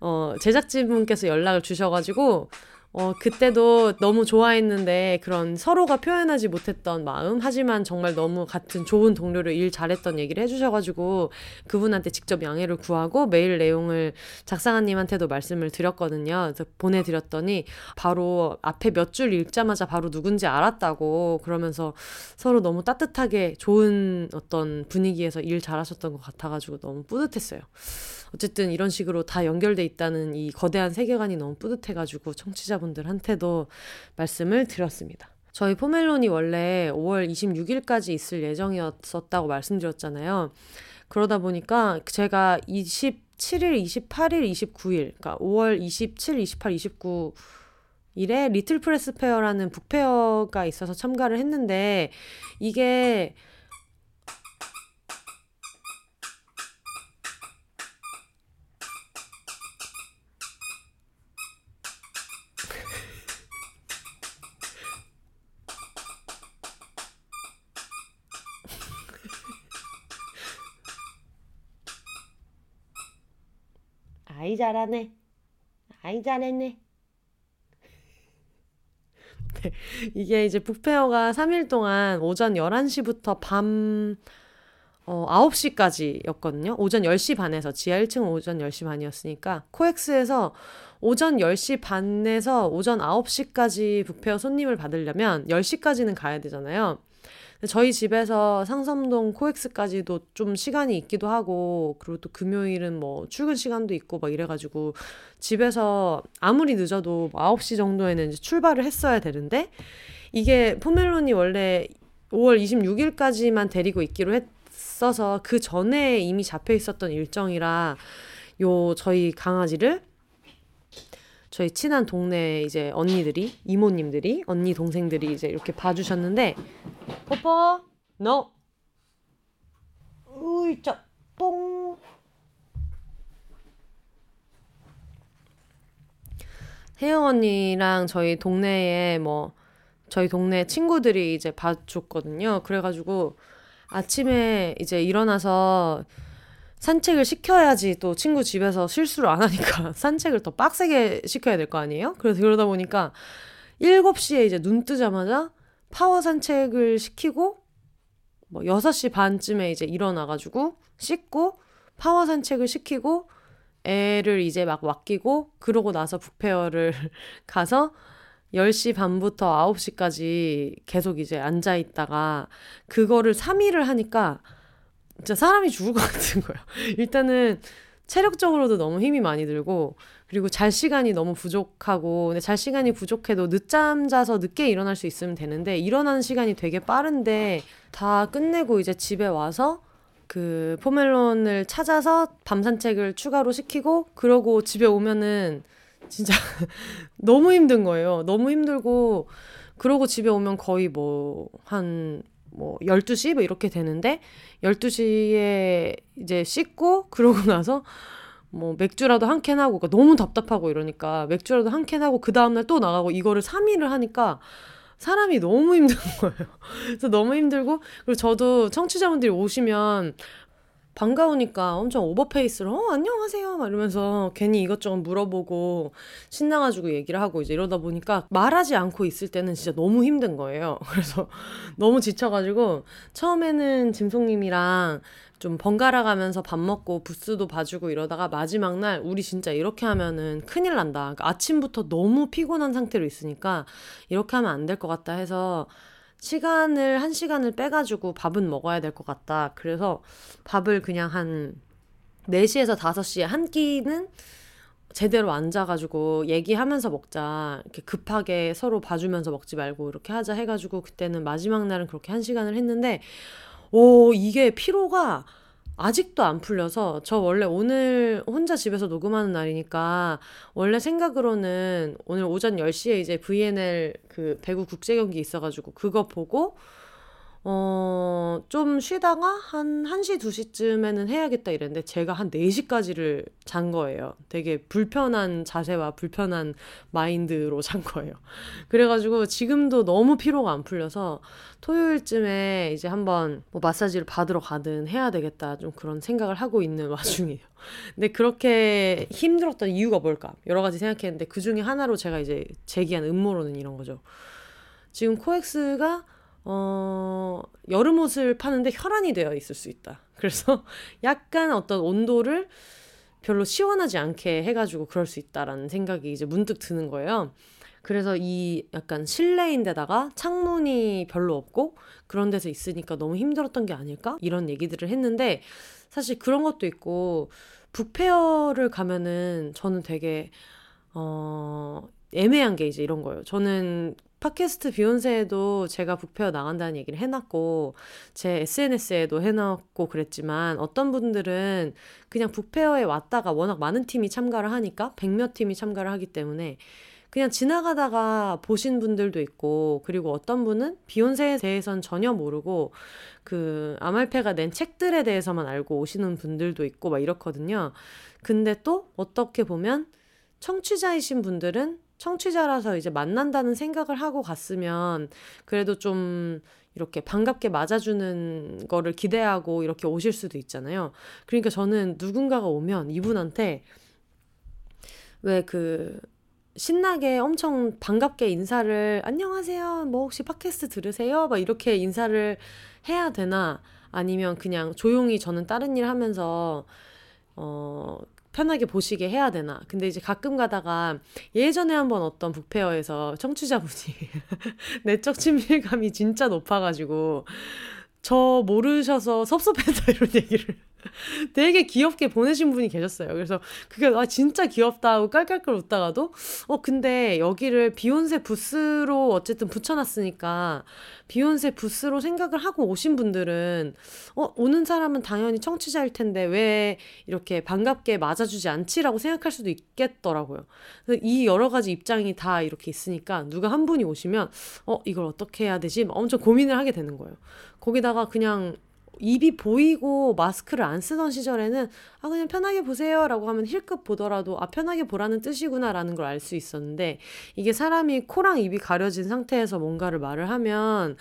어, 제작진분께서 연락을 주셔가지고, 어, 그때도 너무 좋아했는데 그런 서로가 표현하지 못했던 마음, 하지만 정말 너무 같은 좋은 동료를 일 잘했던 얘기를 해주셔가지고 그분한테 직접 양해를 구하고 메일 내용을 작사가님한테도 말씀을 드렸거든요. 보내드렸더니 바로 앞에 몇 줄 읽자마자 바로 누군지 알았다고 그러면서 서로 너무 따뜻하게 좋은 어떤 분위기에서 일 잘하셨던 것 같아가지고 너무 뿌듯했어요. 어쨌든 이런 식으로 다 연결돼 있다는 이 거대한 세계관이 너무 뿌듯해가지고 청취자분들한테도 말씀을 드렸습니다. 저희 포멜론이 원래 5월 26일까지 있을 예정이었었다고 말씀드렸잖아요. 그러다 보니까 제가 27일, 28일, 29일, 그러니까 5월 27, 28, 29 일에 Little Press Fair라는 book fair가 있어서 참가를 했는데 이게 잘하네. 아이 잘했네. 네, 이게 이제 북페어가 3일 동안 오전 11시부터 밤 어, 9시까지였거든요. 오전 10시 반에서 지하 1층은 오전 10시 반이었으니까 코엑스에서 오전 10시 반에서 오전 9시까지 북페어 손님을 받으려면 10시까지는 가야 되잖아요. 저희 집에서 상섬동 코엑스까지도 좀 시간이 있기도 하고 그리고 또 금요일은 뭐 출근 시간도 있고 막 이래가지고 집에서 아무리 늦어도 9시 정도에는 이제 출발을 했어야 되는데 이게 포멜론이 원래 5월 26일까지만 데리고 있기로 했어서 그 전에 이미 잡혀 있었던 일정이라 요 저희 강아지를 저희 친한 동네 이제 언니들이 이모님들이 언니 동생들이 이제 이렇게 봐주셨는데 퍼퍼 너 으이짜 뽕 혜영 언니랑 저희 동네에 뭐 저희 동네 친구들이 이제 봐줬거든요. 그래가지고 아침에 이제 일어나서 산책을 시켜야지 또 친구 집에서 실수를 안 하니까 산책을 더 빡세게 시켜야 될 거 아니에요? 그래서 그러다 보니까 7시에 이제 눈 뜨자마자 파워 산책을 시키고 뭐 6시 반쯤에 이제 일어나가지고 씻고 파워 산책을 시키고 애를 이제 막 맡기고 그러고 나서 북페어를 가서 10시 반부터 9시까지 계속 이제 앉아 있다가 그거를 3일을 하니까 진짜 사람이 죽을 것 같은 거예요. 일단은 체력적으로도 너무 힘이 많이 들고 그리고 잘 시간이 너무 부족하고 근데 잘 시간이 부족해도 늦잠 자서 늦게 일어날 수 있으면 되는데 일어나는 시간이 되게 빠른데 다 끝내고 이제 집에 와서 그 포멜론을 찾아서 밤 산책을 추가로 시키고 그러고 집에 오면은 진짜 너무 힘든 거예요. 너무 힘들고 그러고 집에 오면 거의 뭐 한 뭐 12시 뭐 이렇게 되는데 12시에 이제 씻고 그러고 나서 뭐 맥주라도 한 캔 하고 그러니까 너무 답답하고 이러니까 맥주라도 한 캔 하고 그 다음 날 또 나가고 이거를 3일을 하니까 사람이 너무 힘든 거예요. 그래서 너무 힘들고 그리고 저도 청취자분들이 오시면 반가우니까 엄청 오버페이스로 어 안녕하세요 막 이러면서 괜히 이것저것 물어보고 신나가지고 얘기를 하고 이제 이러다 보니까 말하지 않고 있을 때는 진짜 너무 힘든 거예요. 그래서 너무 지쳐가지고 처음에는 짐송님이랑 좀 번갈아 가면서 밥 먹고 부스도 봐주고 이러다가 마지막 날 우리 진짜 이렇게 하면은 큰일 난다. 그러니까 아침부터 너무 피곤한 상태로 있으니까 이렇게 하면 안 될 것 같다 해서 시간을 한 시간을 빼가지고 밥은 먹어야 될 것 같다. 그래서 밥을 그냥 한 4시에서 5시에 한 끼는 제대로 앉아가지고 얘기하면서 먹자. 이렇게 급하게 서로 봐주면서 먹지 말고 이렇게 하자 해가지고 그때는 마지막 날은 그렇게 한 시간을 했는데, 오, 이게 피로가 아직도 안 풀려서 저 원래 오늘 혼자 집에서 녹음하는 날이니까 원래 생각으로는 오늘 오전 10시에 이제 VNL 그 배구 국제 경기 있어가지고 그거 보고 어, 좀 쉬다가 한 1시, 2시쯤에는 해야겠다 이랬는데 제가 한 4시까지를 잔 거예요. 되게 불편한 자세와 불편한 마인드로 잔 거예요. 그래가지고 지금도 너무 피로가 안 풀려서 토요일쯤에 이제 한번 뭐 마사지를 받으러 가든 해야 되겠다 좀 그런 생각을 하고 있는 와중이에요. 근데 그렇게 힘들었던 이유가 뭘까? 여러 가지 생각했는데 그 중에 하나로 제가 이제 제기한 음모론은 이런 거죠. 지금 코엑스가 어, 여름 옷을 파는데 혈안이 되어 있을 수 있다. 그래서 약간 어떤 온도를 별로 시원하지 않게 해가지고 그럴 수 있다라는 생각이 이제 문득 드는 거예요. 그래서 이 약간 실내인데다가 창문이 별로 없고 그런 데서 있으니까 너무 힘들었던 게 아닐까? 이런 얘기들을 했는데 사실 그런 것도 있고 북페어를 가면은 저는 되게 어 애매한 게 이제 이런 거예요. 저는 팟캐스트 비욘세에도 제가 북페어 나간다는 얘기를 해놨고 제 SNS에도 해놨고 그랬지만 어떤 분들은 그냥 북페어에 왔다가 워낙 많은 팀이 참가를 하니까 백몇 팀이 참가를 하기 때문에 그냥 지나가다가 보신 분들도 있고 그리고 어떤 분은 비욘세에 대해선 전혀 모르고 그 아말페가 낸 책들에 대해서만 알고 오시는 분들도 있고 막 이렇거든요. 근데 또 어떻게 보면 청취자이신 분들은 청취자라서 이제 만난다는 생각을 하고 갔으면 그래도 좀 이렇게 반갑게 맞아주는 거를 기대하고 이렇게 오실 수도 있잖아요. 그러니까 저는 누군가가 오면 이분한테 왜그 신나게 엄청 반갑게 인사를 안녕하세요. 뭐 혹시 팟캐스트 들으세요? 막 이렇게 인사를 해야 되나 아니면 그냥 조용히 저는 다른 일 하면서 어 편하게 보시게 해야 되나. 근데 이제 가끔 가다가 예전에 한번 어떤 북페어에서 청취자분이 내적 친밀감이 진짜 높아가지고 저 모르셔서 섭섭했다 이런 얘기를 되게 귀엽게 보내신 분이 계셨어요. 그래서 그게 아 진짜 귀엽다 하고 깔깔깔 웃다가도 어 근데 여기를 비욘세 부스로 어쨌든 붙여놨으니까 비욘세 부스로 생각을 하고 오신 분들은 어 오는 사람은 당연히 청취자일 텐데 왜 이렇게 반갑게 맞아주지 않지라고 생각할 수도 있겠더라고요. 이 여러 가지 입장이 다 이렇게 있으니까 누가 한 분이 오시면 어 이걸 어떻게 해야 되지? 엄청 고민을 하게 되는 거예요. 거기다가 그냥 입이 보이고 마스크를 안 쓰던 시절에는 아 그냥 편하게 보세요라고 하면 힐끗 보더라도 아 편하게 보라는 뜻이구나라는 걸 알 수 있었는데 이게 사람이 코랑 입이 가려진 상태에서 뭔가를 말을 하면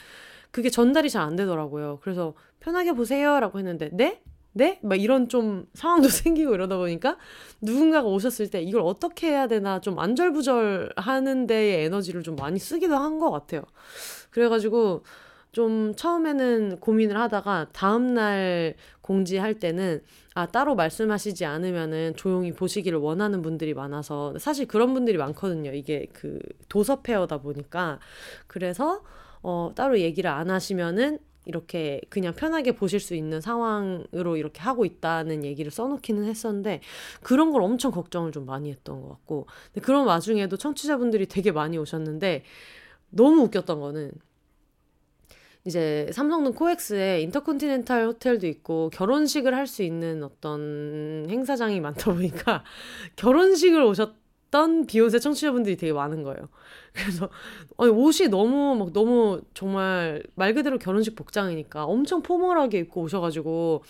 그게 전달이 잘 안 되더라고요. 그래서 편하게 보세요라고 했는데 네? 네? 막 이런 좀 상황도 생기고 이러다 보니까 누군가가 오셨을 때 이걸 어떻게 해야 되나 좀 안절부절 하는 데에 에너지를 좀 많이 쓰기도 한 것 같아요. 그래가지고 좀 처음에는 고민을 하다가 다음날 공지할 때는 아, 따로 말씀하시지 않으면은 조용히 보시기를 원하는 분들이 많아서 사실 그런 분들이 많거든요. 이게 그 도서 페어다 보니까. 그래서 어, 따로 얘기를 안 하시면은 이렇게 그냥 편하게 보실 수 있는 상황으로 이렇게 하고 있다는 얘기를 써놓기는 했었는데 그런 걸 엄청 걱정을 좀 많이 했던 것 같고 근데 그런 와중에도 청취자분들이 되게 많이 오셨는데 너무 웃겼던 거는 이제 삼성동 코엑스에 인터컨티넨탈 호텔도 있고 결혼식을 할 수 있는 어떤 행사장이 많다 보니까 결혼식을 오셨던 비욘세 청취자분들이 되게 많은 거예요. 그래서 아니, 옷이 너무 막 너무 정말 말 그대로 결혼식 복장이니까 엄청 포멀하게 입고 오셔가지고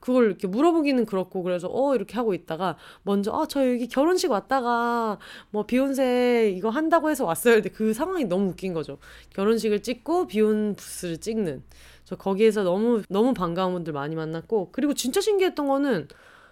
그걸 이렇게 물어보기는 그렇고 그래서 어 이렇게 하고 있다가 먼저 아저 여기 결혼식 왔다가 뭐 비욘세 이거 한다고 해서 왔어요. 근데 그 상황이 너무 웃긴 거죠. 결혼식을 찍고 비욘 부스를 찍는. 저 거기에서 너무 너무 반가운 분들 많이 만났고 그리고 진짜 신기했던 거는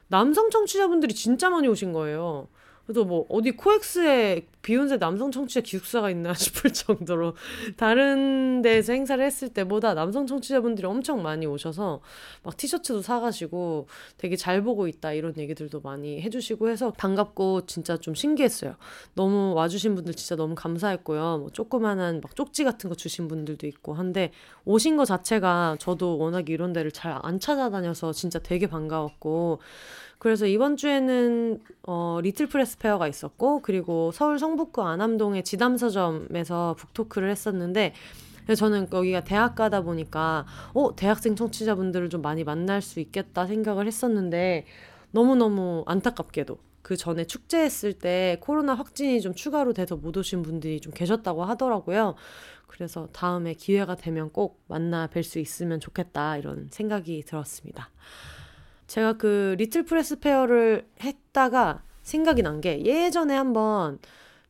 남성 청취자분들이 진짜 많이 오신 거예요. 그래서 뭐 어디 코엑스에 비욘세 남성 청취자 기숙사가 있나 싶을 정도로 다른 데에서 행사를 했을 때보다 남성 청취자분들이 엄청 많이 오셔서 막 티셔츠도 사가시고 되게 잘 보고 있다 이런 얘기들도 많이 해주시고 해서 반갑고 진짜 좀 신기했어요. 너무 와주신 분들 진짜 너무 감사했고요. 뭐 조그만한 막 쪽지 같은 거 주신 분들도 있고 한데 오신 거 자체가 저도 워낙 이런 데를 잘 안 찾아다녀서 진짜 되게 반가웠고 그래서 이번 주에는 어, Little Press Fair가 있었고 그리고 서울 성북구 안암동의 지담서점에서 book talk를 했었는데 저는 거기가 대학가다 보니까 어 대학생 청취자분들을 좀 많이 만날 수 있겠다 생각을 했었는데 너무너무 안타깝게도 그 전에 축제했을 때 코로나 확진이 좀 추가로 돼서 못 오신 분들이 좀 계셨다고 하더라고요. 그래서 다음에 기회가 되면 꼭 만나 뵐 수 있으면 좋겠다 이런 생각이 들었습니다. 제가 그 Little Press Fair를 했다가 생각이 난 게 예전에 한번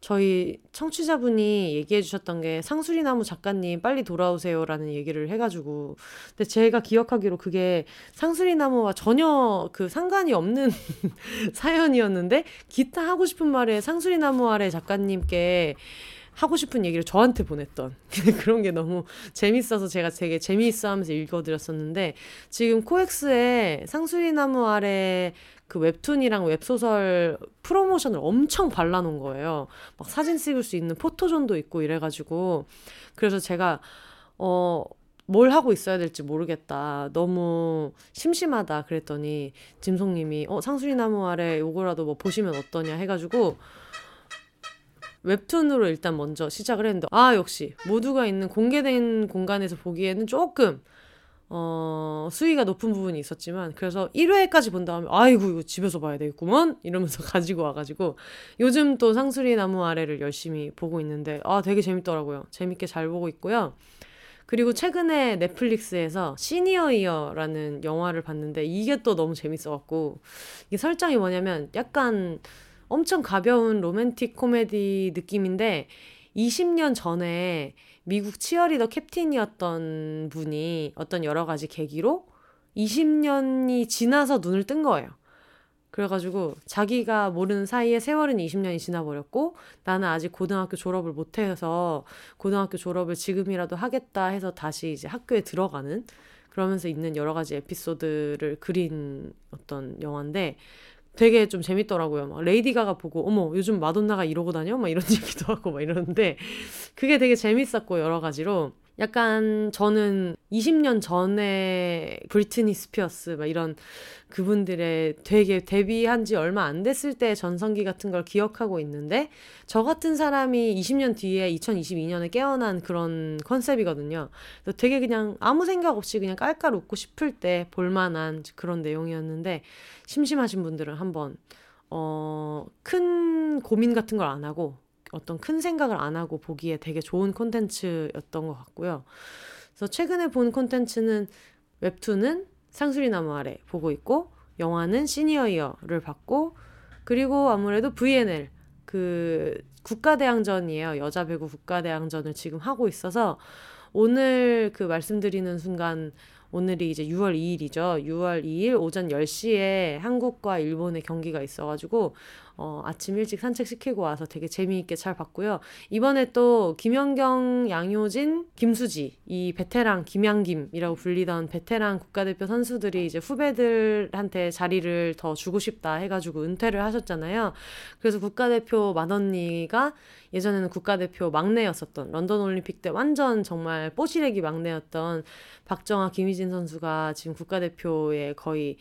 저희 청취자분이 얘기해 주셨던 게 상수리나무 작가님 빨리 돌아오세요라는 얘기를 해가지고 근데 제가 기억하기로 그게 상수리나무와 전혀 그 상관이 없는 사연이었는데 기타 하고 싶은 말에 상수리나무 아래 작가님께 하고 싶은 얘기를 저한테 보냈던 그런 게 너무 재밌어서 제가 되게 재미있어 하면서 읽어드렸었는데 지금 코엑스에 상수리나무 아래 그 웹툰이랑 웹소설 프로모션을 엄청 발라놓은 거예요. 막 사진 찍을 수 있는 포토존도 있고 이래가지고 그래서 제가 어, 뭘 하고 있어야 될지 모르겠다. 너무 심심하다. 그랬더니 짐송님이 어 상수리나무 아래 요거라도 뭐 보시면 어떠냐 해가지고 웹툰으로 일단 먼저 시작을 했는데 아 역시 모두가 있는 공개된 공간에서 보기에는 조금 어, 수위가 높은 부분이 있었지만, 그래서 1회까지 본 다음에, 아이고, 이거 집에서 봐야 되겠구먼? 이러면서 가지고 와가지고, 요즘 또 상수리 나무 아래를 열심히 보고 있는데, 아, 되게 재밌더라고요. 재밌게 잘 보고 있고요. 그리고 최근에 넷플릭스에서 시니어 이어라는 영화를 봤는데, 이게 또 너무 재밌어갖고, 이게 설정이 뭐냐면, 약간 엄청 가벼운 로맨틱 코미디 느낌인데 20년 전에 미국 치어리더 캡틴이었던 분이 어떤 여러 가지 계기로 20년이 지나서 눈을 뜬 거예요. 그래가지고 자기가 모르는 사이에 세월은 20년이 지나버렸고 나는 아직 고등학교 졸업을 못해서 고등학교 졸업을 지금이라도 하겠다 해서 다시 이제 학교에 들어가는 그러면서 있는 여러 가지 에피소드를 그린 어떤 영화인데 되게 좀 재밌더라고요. 막 레이디 가가 보고 어머 요즘 마돈나가 이러고 다녀? 막 이런 얘기도 하고 막 이러는데 그게 되게 재밌었고 여러 가지로 약간 저는 20년 전에 브리트니 스피어스 막 이런 그분들의 되게 데뷔한 지 얼마 안 됐을 때 전성기 같은 걸 기억하고 있는데 저 같은 사람이 20년 뒤에 2022년에 깨어난 그런 컨셉이거든요. 그래서 되게 그냥 아무 생각 없이 그냥 깔깔 웃고 싶을 때 볼만한 그런 내용이었는데 심심하신 분들은 한번 어, 큰 고민 같은 걸 안 하고 어떤 큰 생각을 안 하고 보기에 되게 좋은 콘텐츠였던 것 같고요. 그래서 최근에 본 콘텐츠는 웹툰은 상수리 나무 아래 보고 있고 영화는 시니어 이어를 봤고 그리고 아무래도 VNL 그 국가대항전이에요. 여자 배구 국가대항전을 지금 하고 있어서 오늘 그 말씀드리는 순간 오늘이 이제 6월 2일이죠. 6월 2일 오전 10시에 한국과 일본의 경기가 있어가지고 어, 아침 일찍 산책시키고 와서 되게 재미있게 잘 봤고요. 이번에 또 김연경, 양효진, 김수지 이 베테랑 김양김이라고 불리던 베테랑 국가대표 선수들이 이제 후배들한테 자리를 더 주고 싶다 해가지고 은퇴를 하셨잖아요. 그래서 국가대표 맏언니가 예전에는 국가대표 막내였었던 런던 올림픽 때 완전 정말 뽀시래기 막내였던 박정아, 김희진 선수가 지금 국가대표에 거의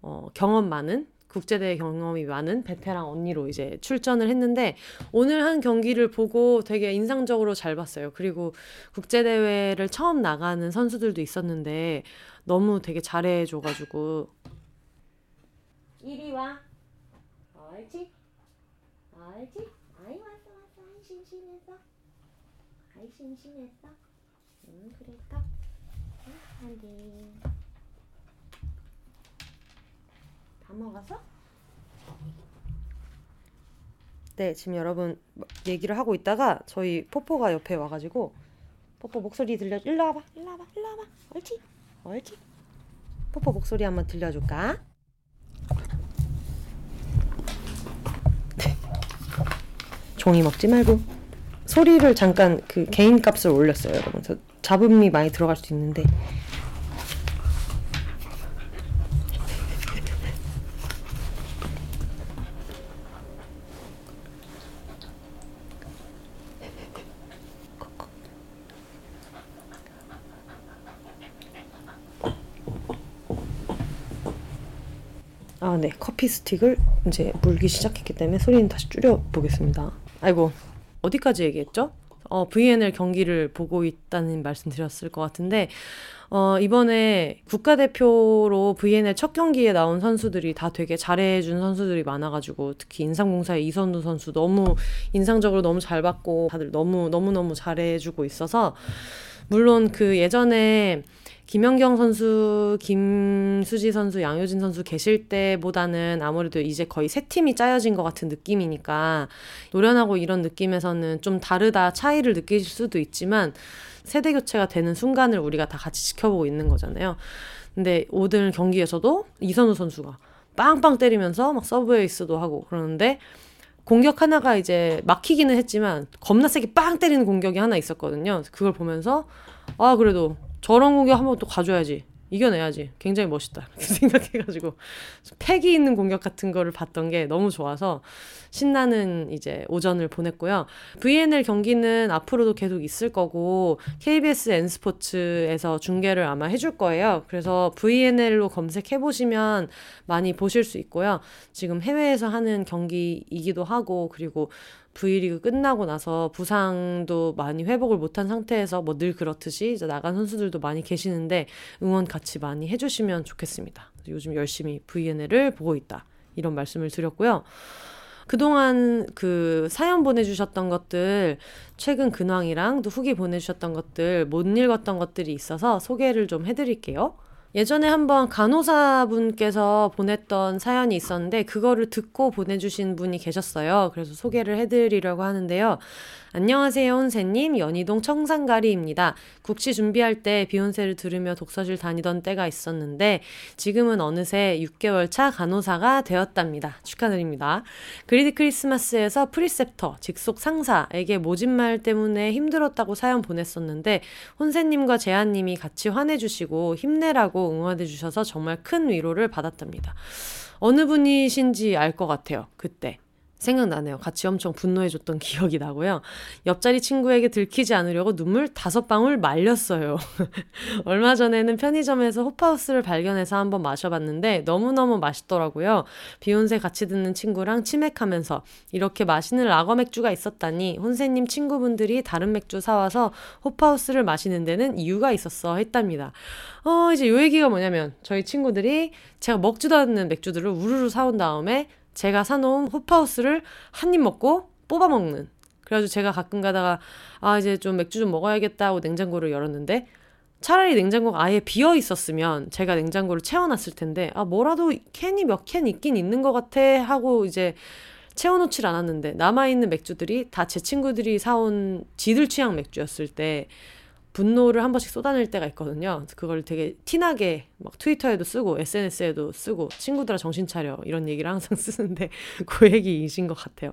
어, 경험 많은 국제대회 경험이 많은 베테랑 언니로 이제 출전을 했는데 오늘 한 경기를 보고 되게 인상적으로 잘 봤어요. 그리고 국제대회를 처음 나가는 선수들도 있었는데 너무 되게 잘해줘가지고. 이리 와 옳지? 옳지? 아이 왔어 왔어. 아이 심심했어. 아이 심심했어. 응 그랬어 응 안돼 다 먹었어? 네, 지금 여러분 얘기를 하고 있다가 저희 포포가 옆에 와가지고 포포 목소리 들려 일로 와봐, 일로 와봐, 일로 와봐, 옳지, 옳지. 포포 목소리 한번 들려줄까? 종이 먹지 말고 소리를 잠깐 그 개인 값을 올렸어요, 여러분. 잡음이 많이 들어갈 수 있는데 아, 네. 커피 스틱을 이제 물기 시작했기 때문에 소리는 다시 줄여 보겠습니다. 아이고. 어디까지 얘기했죠? 어, VNL 경기를 보고 있다는 말씀 드렸을 것 같은데, 어, 이번에 국가대표로 VNL 첫 경기에 나온 선수들이 다 되게 잘해준 선수들이 많아가지고, 특히 인삼공사의 이선우 선수 너무 인상적으로 너무 잘 봤고, 다들 너무, 너무너무 잘해주고 있어서, 물론 그 예전에 김연경 선수, 김수지 선수, 양효진 선수 계실 때보다는 아무래도 이제 거의 세 팀이 짜여진 것 같은 느낌이니까 노련하고 이런 느낌에서는 좀 다르다 차이를 느끼실 수도 있지만 세대 교체가 되는 순간을 우리가 다 같이 지켜보고 있는 거잖아요. 근데 오늘 경기에서도 이선우 선수가 빵빵 때리면서 막 서브 에이스도 하고 그러는데 공격 하나가 이제 막히기는 했지만 겁나 세게 빵 때리는 공격이 하나 있었거든요. 그걸 보면서 아 그래도 저런 공격 한번 또 가져야지. 이겨내야지. 굉장히 멋있다. 이렇게 생각해가지고 패기 있는 공격 같은 거를 봤던 게 너무 좋아서 신나는 이제 오전을 보냈고요. VNL 경기는 앞으로도 계속 있을 거고 KBS N스포츠에서 중계를 아마 해줄 거예요. 그래서 VNL로 검색해 보시면 많이 보실 수 있고요. 지금 해외에서 하는 경기이기도 하고 그리고 V리그 끝나고 나서 부상도 많이 회복을 못한 상태에서 뭐 늘 그렇듯이 이제 나간 선수들도 많이 계시는데 응원 같이 많이 해주시면 좋겠습니다. 요즘 열심히 VNL을 보고 있다. 이런 말씀을 드렸고요. 그동안 그 사연 보내주셨던 것들, 최근 근황이랑 또 후기 보내주셨던 것들, 못 읽었던 것들이 있어서 소개를 좀 해드릴게요. 예전에 한번 간호사분께서 보냈던 사연이 있었는데 그거를 듣고 보내주신 분이 계셨어요. 그래서 소개를 해드리려고 하는데요. 안녕하세요, 혼세님. 연희동 청산가리입니다. 국시 준비할 때 비욘세를 들으며 독서실 다니던 때가 있었는데 지금은 어느새 6개월 차 간호사가 되었답니다. 축하드립니다. 그리드 크리스마스에서 preceptor, 직속 상사에게 모진말 때문에 힘들었다고 사연 보냈었는데 혼세님과 재한님이 같이 화내주시고 힘내라고 응원해주셔서 정말 큰 위로를 받았답니다. 어느 분이신지 알 것 같아요. 그때. 생각나네요. 같이 엄청 분노해줬던 기억이 나고요. 옆자리 친구에게 들키지 않으려고 눈물 다섯 방울 말렸어요. 얼마 전에는 편의점에서 호파우스를 발견해서 한번 마셔봤는데 너무너무 맛있더라고요. 비욘세 같이 듣는 친구랑 치맥하면서 이렇게 맛있는 라거 맥주가 있었다니 혼세님 친구분들이 다른 맥주 사와서 호파우스를 마시는 데는 이유가 있었어 했답니다. 어, 이제 요 얘기가 뭐냐면 저희 친구들이 제가 먹지도 않는 맥주들을 우르르 사온 다음에 제가 사놓은 호파우스를 한 입 먹고 뽑아 먹는. 그래가지고 제가 가끔 가다가 아 이제 좀 맥주 좀 먹어야겠다 하고 냉장고를 열었는데 차라리 냉장고가 아예 비어 있었으면 제가 냉장고를 채워놨을 텐데 아 뭐라도 캔이 몇 캔 있긴 있는 것 같아 하고 이제 채워놓질 않았는데 남아있는 맥주들이 다 제 친구들이 사온 지들 취향 맥주였을 때 분노를 한 번씩 쏟아낼 때가 있거든요. 그걸 되게 티나게 막 트위터에도 쓰고 SNS에도 쓰고 친구들아 정신 차려 이런 얘기를 항상 쓰는데 그 얘기이신 것 같아요.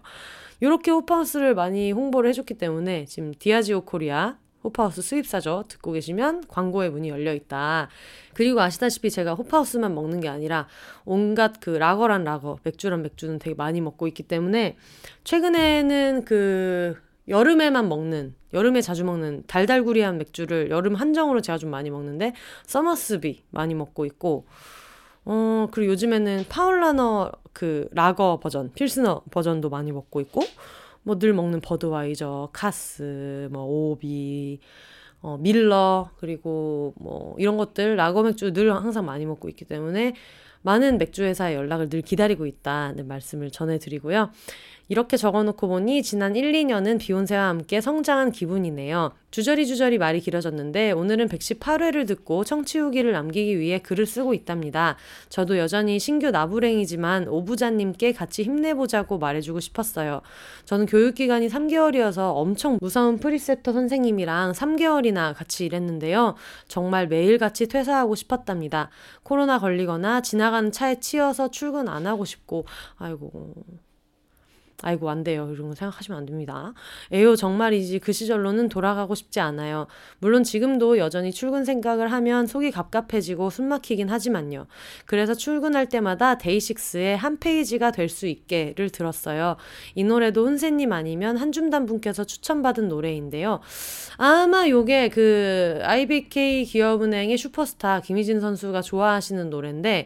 이렇게 홉하우스를 많이 홍보를 해줬기 때문에 지금 디아지오 코리아 홉하우스 수입사죠. 듣고 계시면 광고의 문이 열려 있다. 그리고 아시다시피 제가 홉하우스만 먹는 게 아니라 온갖 그 라거란 라거, 맥주란 맥주는 되게 많이 먹고 있기 때문에 최근에는 그 여름에만 먹는 여름에 자주 먹는 달달구리한 맥주를 여름 한정으로 제가 좀 많이 먹는데 서머스비 많이 먹고 있고 어 그리고 요즘에는 파울라너 그 라거 버전 필스너 버전도 많이 먹고 있고 뭐 늘 먹는 버드와이저 카스 뭐 오비 어 밀러 그리고 뭐 이런 것들 라거 맥주 늘 항상 많이 먹고 있기 때문에 많은 맥주 회사의 연락을 늘 기다리고 있다는 말씀을 전해드리고요. 이렇게 적어놓고 보니 지난 1, 2년은 비욘세와 함께 성장한 기분이네요. 주저리 주저리 말이 길어졌는데 오늘은 118회를 듣고 청취 후기를 남기기 위해 글을 쓰고 있답니다. 저도 여전히 신규 나부랭이지만 오부자님께 같이 힘내보자고 말해주고 싶었어요. 저는 교육기간이 3개월이어서 엄청 무서운 preceptor 선생님이랑 3개월이나 같이 일했는데요. 정말 매일같이 퇴사하고 싶었답니다. 코로나 걸리거나 지나가는 차에 치여서 출근 안 하고 싶고, 아이고. 아이고 안 돼요. 이런 거 생각하시면 안 됩니다. 에요 정말이지 그 시절로는 돌아가고 싶지 않아요. 물론 지금도 여전히 출근 생각을 하면 속이 갑갑해지고 숨막히긴 하지만요. 그래서 출근할 때마다 데이식스의 한 페이지가 될 수 있게를 들었어요. 이 노래도 훈세님 아니면 한줌단 분께서 추천받은 노래인데요. 아마 요게 그 IBK 기업은행의 슈퍼스타 김희진 선수가 좋아하시는 노래인데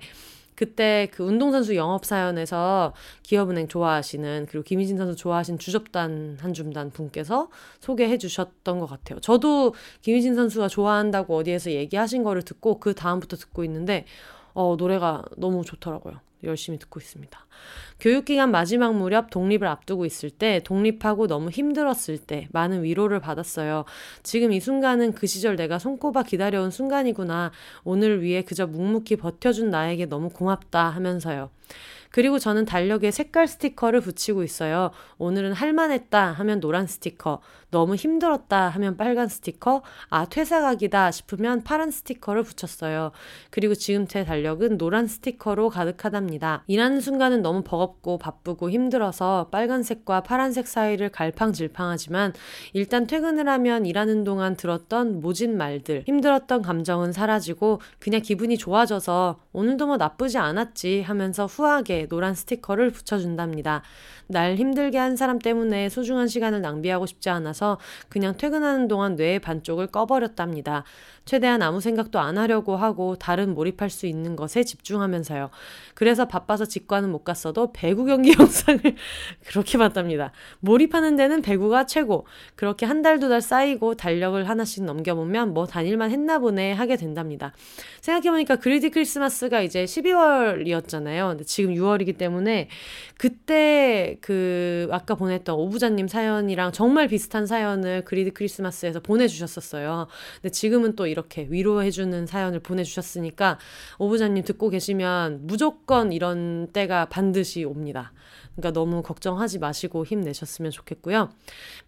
그때 그 운동선수 영업 사연에서 기업은행 좋아하시는 그리고 김희진 선수 좋아하신 주접단 한 줌단 분께서 소개해 주셨던 것 같아요. 저도 김희진 선수가 좋아한다고 어디에서 얘기하신 거를 듣고 그 다음부터 듣고 있는데 어, 노래가 너무 좋더라고요. 열심히 듣고 있습니다. 교육기간 마지막 무렵 독립을 앞두고 있을 때, 독립하고 너무 힘들었을 때, 많은 위로를 받았어요. 지금 이 순간은 그 시절 내가 손꼽아 기다려온 순간이구나. 오늘 위해 그저 묵묵히 버텨준 나에게 너무 고맙다 하면서요. 그리고 저는 달력에 색깔 스티커를 붙이고 있어요. 오늘은 할만했다 하면 노란 스티커, 너무 힘들었다 하면 빨간 스티커, 아, 퇴사 각이다 싶으면 파란 스티커를 붙였어요. 그리고 지금 제 달력은 노란 스티커로 가득하답니다. 일하는 순간은 너무 버겁고 바쁘고 힘들어서 빨간색과 파란색 사이를 갈팡질팡하지만 일단 퇴근을 하면 일하는 동안 들었던 모진 말들, 힘들었던 감정은 사라지고 그냥 기분이 좋아져서 오늘도 뭐 나쁘지 않았지 하면서 후하게 노란 스티커를 붙여준답니다. 날 힘들게 한 사람 때문에 소중한 시간을 낭비하고 싶지 않아서 그냥 퇴근하는 동안 뇌의 반쪽을 꺼버렸답니다. 최대한 아무 생각도 안 하려고 하고 다른 몰입할 수 있는 것에 집중하면서요. 그래서 바빠서 직관은 못 갔어도 배구 경기 영상을 그렇게 봤답니다. 몰입하는 데는 배구가 최고. 그렇게 한 달, 두달 쌓이고 달력을 하나씩 넘겨보면 뭐 단일만 했나 보네 하게 된답니다. 생각해보니까 그리디 크리스마스가 이제 12월이었잖아요. 근데 지금 6월이기 때문에 그때 그 아까 보냈던 오부자님 사연이랑 정말 비슷한 사연을 그리드 크리스마스에서 보내주셨었어요. 근데 지금은 또 이렇게 위로해주는 사연을 보내주셨으니까 오부자님 듣고 계시면 무조건 이런 때가 반드시 옵니다. 그러니까 너무 걱정하지 마시고 힘내셨으면 좋겠고요.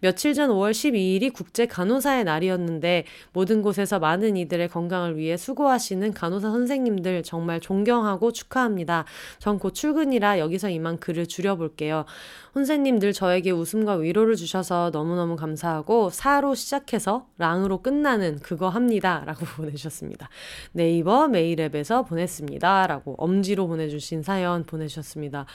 며칠 전 5월 12일이 국제 간호사의 날이었는데 모든 곳에서 많은 이들의 건강을 위해 수고하시는 간호사 선생님들 정말 존경하고 축하합니다. 전 곧 출근이라 여기서 이만 글을 줄여볼게요. 혼세님들 저에게 웃음과 위로를 주셔서 너무너무 감사하고 사로 시작해서 랑으로 끝나는 그거 합니다. 라고 보내주셨습니다. 네이버 메일앱에서 보냈습니다. 라고 엄지로 보내주신 사연 보내주셨습니다.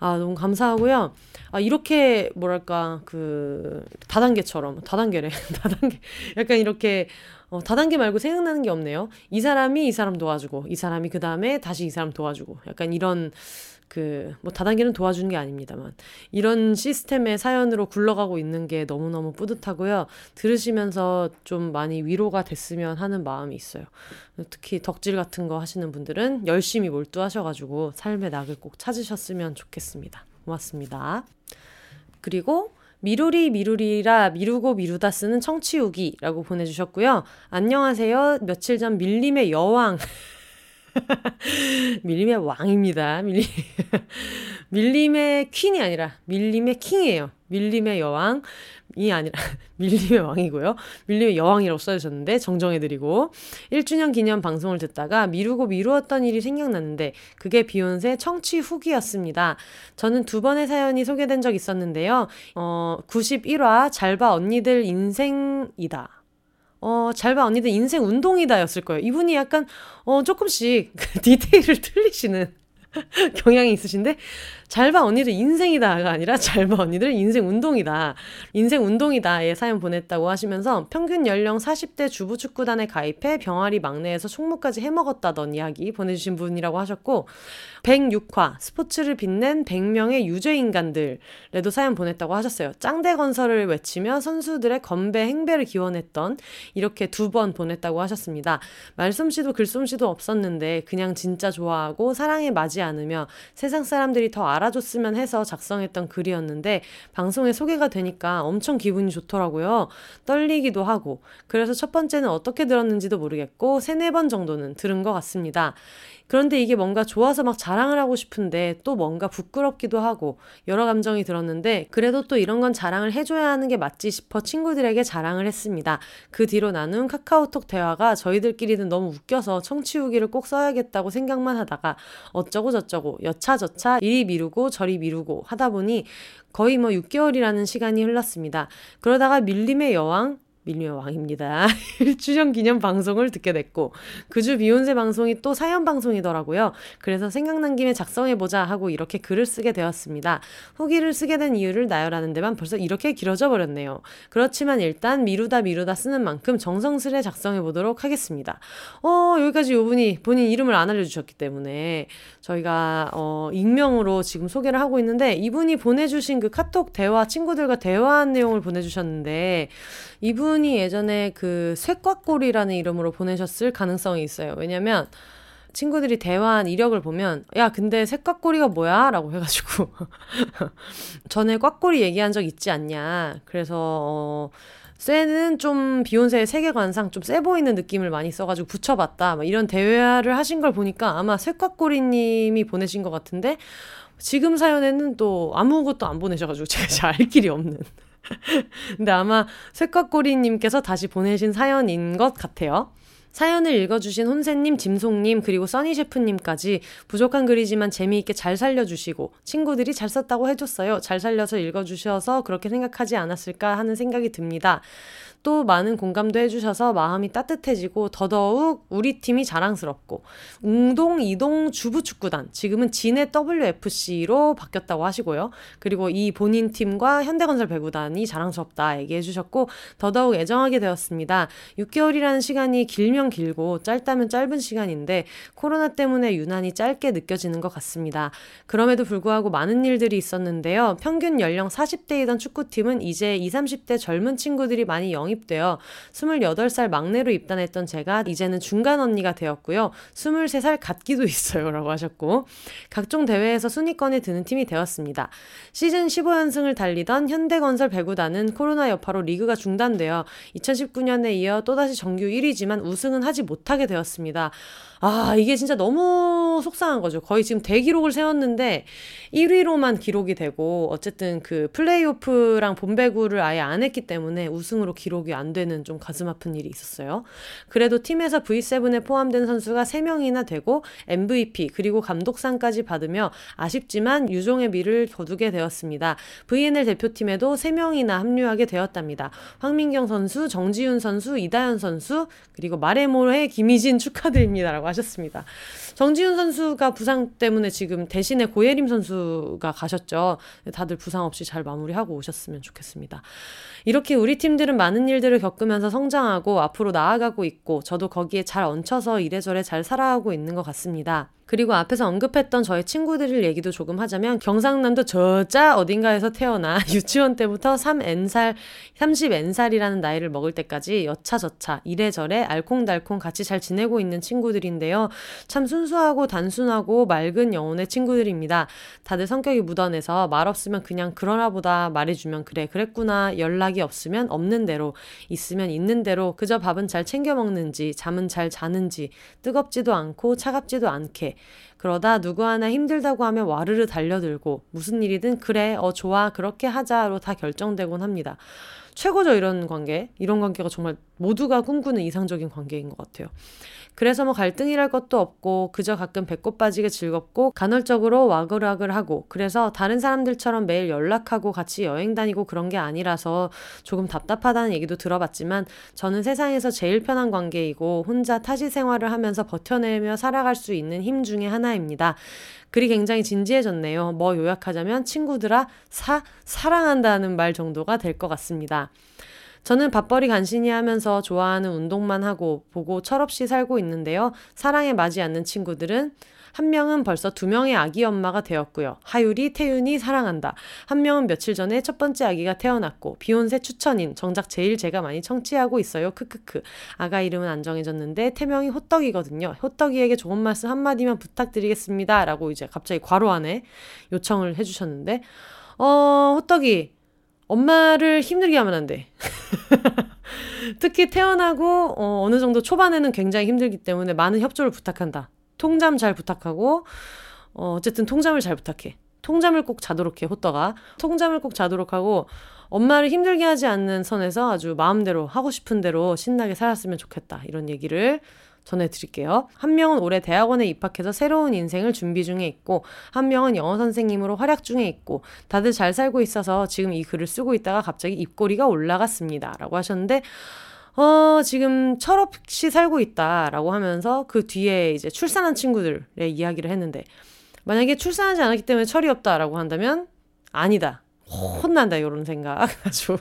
아, 너무 감사하고요. 아, 이렇게, 뭐랄까, 그, 다단계처럼, 다단계래. 다단계. 약간 이렇게, 어, 다단계 말고 생각나는 게 없네요. 이 사람이 이 사람 도와주고, 이 사람이 그 다음에 다시 이 사람 도와주고, 약간 이런, 그, 뭐 다단계는 도와주는 게 아닙니다만, 이런 시스템의 사연으로 굴러가고 있는 게 너무너무 뿌듯하고요. 들으시면서 좀 많이 위로가 됐으면 하는 마음이 있어요. 특히 덕질 같은 거 하시는 분들은 열심히 몰두하셔가지고 삶의 낙을 꼭 찾으셨으면 좋겠습니다. 고맙습니다. 그리고 미루리 미루리라 미루고 미루다 쓰는 청취우기라고 보내주셨고요. 안녕하세요. 며칠 전 밀림의 여왕 밀림의 왕입니다. 밀림. 밀림의 퀸이 아니라 밀림의 킹이에요. 밀림의 여왕. 이 아니라 밀림의 왕이고요. 밀림의 여왕이라고 써주셨는데 정정해드리고 1주년 기념 방송을 듣다가 미루고 미루었던 일이 생각났는데 그게 비욘세 청취 후기였습니다. 저는 두 번의 사연이 소개된 적 있었는데요. 어, 91화 잘 봐 언니들 인생이다. 어, 잘 봐, 언니들 인생 운동이다 였을 거예요. 이분이 약간, 어, 조금씩 디테일을 틀리시는 경향이 있으신데, 잘 봐, 언니들 인생이다가 아니라 잘 봐, 언니들 인생 운동이다. 인생 운동이다에 사연 보냈다고 하시면서 평균 연령 40대 주부 축구단에 가입해 병아리 막내에서 총무까지 해먹었다던 이야기 보내주신 분이라고 하셨고, 106화 스포츠를 빛낸 100명의 유죄 인간들에도 사연 보냈다고 하셨어요. 짱대 건설을 외치며 선수들의 건배 행배를 기원했던 이렇게 두 번 보냈다고 하셨습니다. 말솜씨도 글솜씨도 없었는데 그냥 진짜 좋아하고 사랑에 맞지 않으며 세상 사람들이 더 알아줬으면 해서 작성했던 글이었는데 방송에 소개가 되니까 엄청 기분이 좋더라고요. 떨리기도 하고 그래서 첫 번째는 어떻게 들었는지도 모르겠고 세네 번 정도는 들은 것 같습니다. 그런데 이게 뭔가 좋아서 막 자랑을 하고 싶은데 또 뭔가 부끄럽기도 하고 여러 감정이 들었는데 그래도 또 이런 건 자랑을 해줘야 하는 게 맞지 싶어 친구들에게 자랑을 했습니다. 그 뒤로 나눈 카카오톡 대화가 저희들끼리는 너무 웃겨서 청취 후기를 꼭 써야겠다고 생각만 하다가 어쩌고 저쩌고 여차저차 이리 미루고 저리 미루고 하다 보니 거의 뭐 6개월이라는 시간이 흘렀습니다. 그러다가 밀림의 여왕 밀림의 왕입니다. 1주년 기념 방송을 듣게 됐고 그 주 비욘세 방송이 또 사연 방송이더라고요. 그래서 생각난 김에 작성해보자 하고 이렇게 글을 쓰게 되었습니다. 후기를 쓰게 된 이유를 나열하는 데만 벌써 이렇게 길어져 버렸네요. 그렇지만 일단 미루다 미루다 쓰는 만큼 정성스레 작성해보도록 하겠습니다. 어 여기까지 요분이 본인 이름을 안 알려주셨기 때문에 저희가 어 익명으로 지금 소개를 하고 있는데 이분이 보내주신 그 카톡 대화 친구들과 대화한 내용을 보내주셨는데 이분 이 예전에 그 쇠꽉골이라는 이름으로 보내셨을 가능성이 있어요. 왜냐면 친구들이 대화한 이력을 보면 야 근데 쇠꽉골이가 뭐야? 라고 해가지고 전에 꽉골이 얘기한 적 있지 않냐. 그래서 어 쇠는 좀 비욘세의 세계관상 좀 세 보이는 느낌을 많이 써가지고 붙여봤다. 막 이런 대화를 하신 걸 보니까 아마 쇠꽉꼬리님이 보내신 것 같은데 지금 사연에는 또 아무것도 안 보내셔가지고 제가 잘 알 길이 없는. 근데 아마 쇠꽉꼬리님께서 다시 보내신 사연인 것 같아요. 사연을 읽어주신 혼세님, 짐송님, 그리고 써니 셰프님까지 부족한 글이지만 재미있게 잘 살려주시고 친구들이 잘 썼다고 해줬어요. 잘 살려서 읽어주셔서 그렇게 생각하지 않았을까 하는 생각이 듭니다. 또 많은 공감도 해주셔서 마음이 따뜻해지고 더더욱 우리 팀이 자랑스럽고 웅동 이동 주부 축구단 지금은 진해 WFC로 바뀌었다고 하시고요. 그리고 이 본인 팀과 현대건설 배구단이 자랑스럽다 얘기해 주셨고 더더욱 애정하게 되었습니다. 6개월이라는 시간이 길면 길고 짧다면 짧은 시간인데 코로나 때문에 유난히 짧게 느껴지는 것 같습니다. 그럼에도 불구하고 많은 일들이 있었는데요. 평균 연령 40대이던 축구팀은 이제 20, 30대 젊은 친구들이 많이 영 영입되어 28살 막내로 입단했던 제가 이제는 중간 언니가 되었고요. 23살 같기도 있어요. 라고 하셨고 각종 대회에서 순위권에 드는 팀이 되었습니다. 시즌 15연승을 달리던 현대건설 배구단은 코로나 여파로 리그가 중단되어 2019년에 이어 또다시 정규 1위지만 우승은 하지 못하게 되었습니다. 아, 이게 진짜 너무 속상한 거죠. 거의 지금 대기록을 세웠는데 1위로만 기록이 되고 어쨌든 그 플레이오프랑 본배구를 아예 안 했기 때문에 우승으로 기록 이 안 되는 좀 가슴 아픈 일이 있었어요. 그래도 팀에서 V7에 포함된 선수가 3명이나 되고 MVP 그리고 감독상까지 받으며 아쉽지만 유종의 미를 거두게 되었습니다. VNL 대표팀에도 3명이나 합류하게 되었답니다. 황민경 선수, 정지윤 선수, 이다현 선수, 그리고 마레 아레모의 김희진 축하드립니다라고 하셨습니다. 정지훈 선수가 부상 때문에 지금 대신에 고예림 선수가 가셨죠. 다들 부상 없이 잘 마무리하고 오셨으면 좋겠습니다. 이렇게 우리 팀들은 많은 일들을 겪으면서 성장하고 앞으로 나아가고 있고 저도 거기에 잘 얹혀서 이래저래 잘 살아가고 있는 것 같습니다. 그리고 앞에서 언급했던 저의 친구들 얘기도 조금 하자면 경상남도 저자 어딘가에서 태어나 유치원 때부터 3N살, 30N살이라는 나이를 먹을 때까지 여차저차 이래저래 알콩달콩 같이 잘 지내고 있는 친구들인데요. 참 순수하고 단순하고 맑은 영혼의 친구들입니다. 다들 성격이 묻어내서 말 없으면 그냥 그러나 보다. 말해주면 그래. 그랬구나. 연락이 없으면 없는 대로. 있으면 있는 대로. 그저 밥은 잘 챙겨 먹는지 잠은 잘 자는지 뜨겁지도 않고 차갑지도 않게 그러다 누구 하나 힘들다고 하면 와르르 달려들고 무슨 일이든 그래, 어, 좋아, 그렇게 하자로 다 결정되곤 합니다. 최고죠, 이런 관계. 이런 관계가 정말 모두가 꿈꾸는 이상적인 관계인 것 같아요. 그래서 뭐 갈등이랄 것도 없고 그저 가끔 배꼽 빠지게 즐겁고 간헐적으로 와글와글 하고 그래서 다른 사람들처럼 매일 연락하고 같이 여행 다니고 그런 게 아니라서 조금 답답하다는 얘기도 들어봤지만 저는 세상에서 제일 편한 관계이고 혼자 타지 생활을 하면서 버텨내며 살아갈 수 있는 힘 중에 하나입니다. 글이 굉장히 진지해졌네요. 뭐 요약하자면 친구들아 사 사랑한다는 말 정도가 될 것 같습니다. 저는 밥벌이 간신히 하면서 좋아하는 운동만 하고 보고 철없이 살고 있는데요. 사랑에 맞지 않는 친구들은 한 명은 벌써 두 명의 아기 엄마가 되었고요. 하율이, 태윤이 사랑한다. 한 명은 며칠 전에 첫 번째 아기가 태어났고 비욘세 추천인 정작 제일 제가 많이 청취하고 있어요. 크크크. 아가 이름은 안 정해졌는데 태명이 호떡이거든요. 호떡이에게 좋은 말씀 한마디만 부탁드리겠습니다. 라고 이제 갑자기 괄호 안에 요청을 해주셨는데 어 호떡이 엄마를 힘들게 하면 안 돼. 특히 태어나고 어, 어느 정도 초반에는 굉장히 힘들기 때문에 많은 협조를 부탁한다. 통잠 잘 부탁하고 어, 어쨌든 통잠을 잘 부탁해. 통잠을 꼭 자도록 해, 호떡아. 통잠을 꼭 자도록 하고 엄마를 힘들게 하지 않는 선에서 아주 마음대로 하고 싶은 대로 신나게 살았으면 좋겠다. 이런 얘기를 전해드릴게요. 한 명은 올해 대학원에 입학해서 새로운 인생을 준비 중에 있고, 한 명은 영어 선생님으로 활약 중에 있고, 다들 잘 살고 있어서 지금 이 글을 쓰고 있다가 갑자기 입꼬리가 올라갔습니다. 라고 하셨는데, 어, 지금 철없이 살고 있다. 라고 하면서 그 뒤에 이제 출산한 친구들의 이야기를 했는데, 만약에 출산하지 않았기 때문에 철이 없다라고 한다면, 아니다. 혼난다 이런 생각. 아주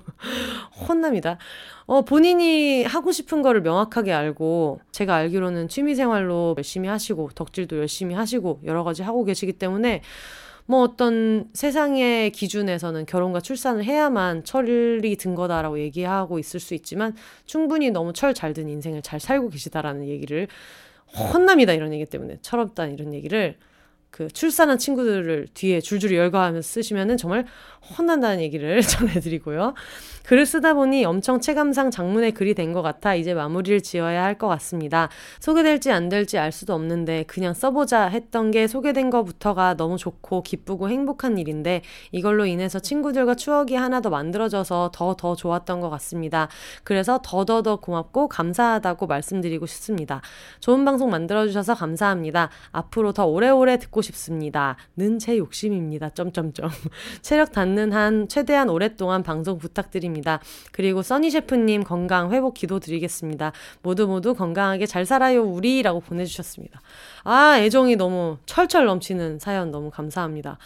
혼납니다. 어 본인이 하고 싶은 거를 명확하게 알고 제가 알기로는 취미 생활로 열심히 하시고 덕질도 열심히 하시고 여러 가지 하고 계시기 때문에 뭐 어떤 세상의 기준에서는 결혼과 출산을 해야만 철이 든 거다라고 얘기하고 있을 수 있지만 충분히 너무 철 잘 든 인생을 잘 살고 계시다라는 얘기를 혼납니다 이런 얘기 때문에. 철없다 이런 얘기를 그 출산한 친구들을 뒤에 줄줄이 열거하면서 쓰시면은 정말 혼난다는 얘기를 전해드리고요. 글을 쓰다 보니 엄청 체감상 장문의 글이 된 것 같아 이제 마무리를 지어야 할 것 같습니다. 소개될지 안 될지 알 수도 없는데 그냥 써보자 했던 게 소개된 것부터가 너무 좋고 기쁘고 행복한 일인데 이걸로 인해서 친구들과 추억이 하나 더 만들어져서 더더 좋았던 것 같습니다. 그래서 더더 더 고맙고 감사하다고 말씀드리고 싶습니다. 좋은 방송 만들어주셔서 감사합니다. 앞으로 더 오래오래 듣고 싶습니다. 는 제 욕심입니다. 점점점. 체력 닿는 한 최대한 오랫동안 방송 부탁드립니다. 그리고 써니 셰프님 건강 회복 기도 드리겠습니다. 모두 모두 건강하게 잘 살아요 우리라고 보내주셨습니다. 아 애정이 너무 철철 넘치는 사연 너무 감사합니다.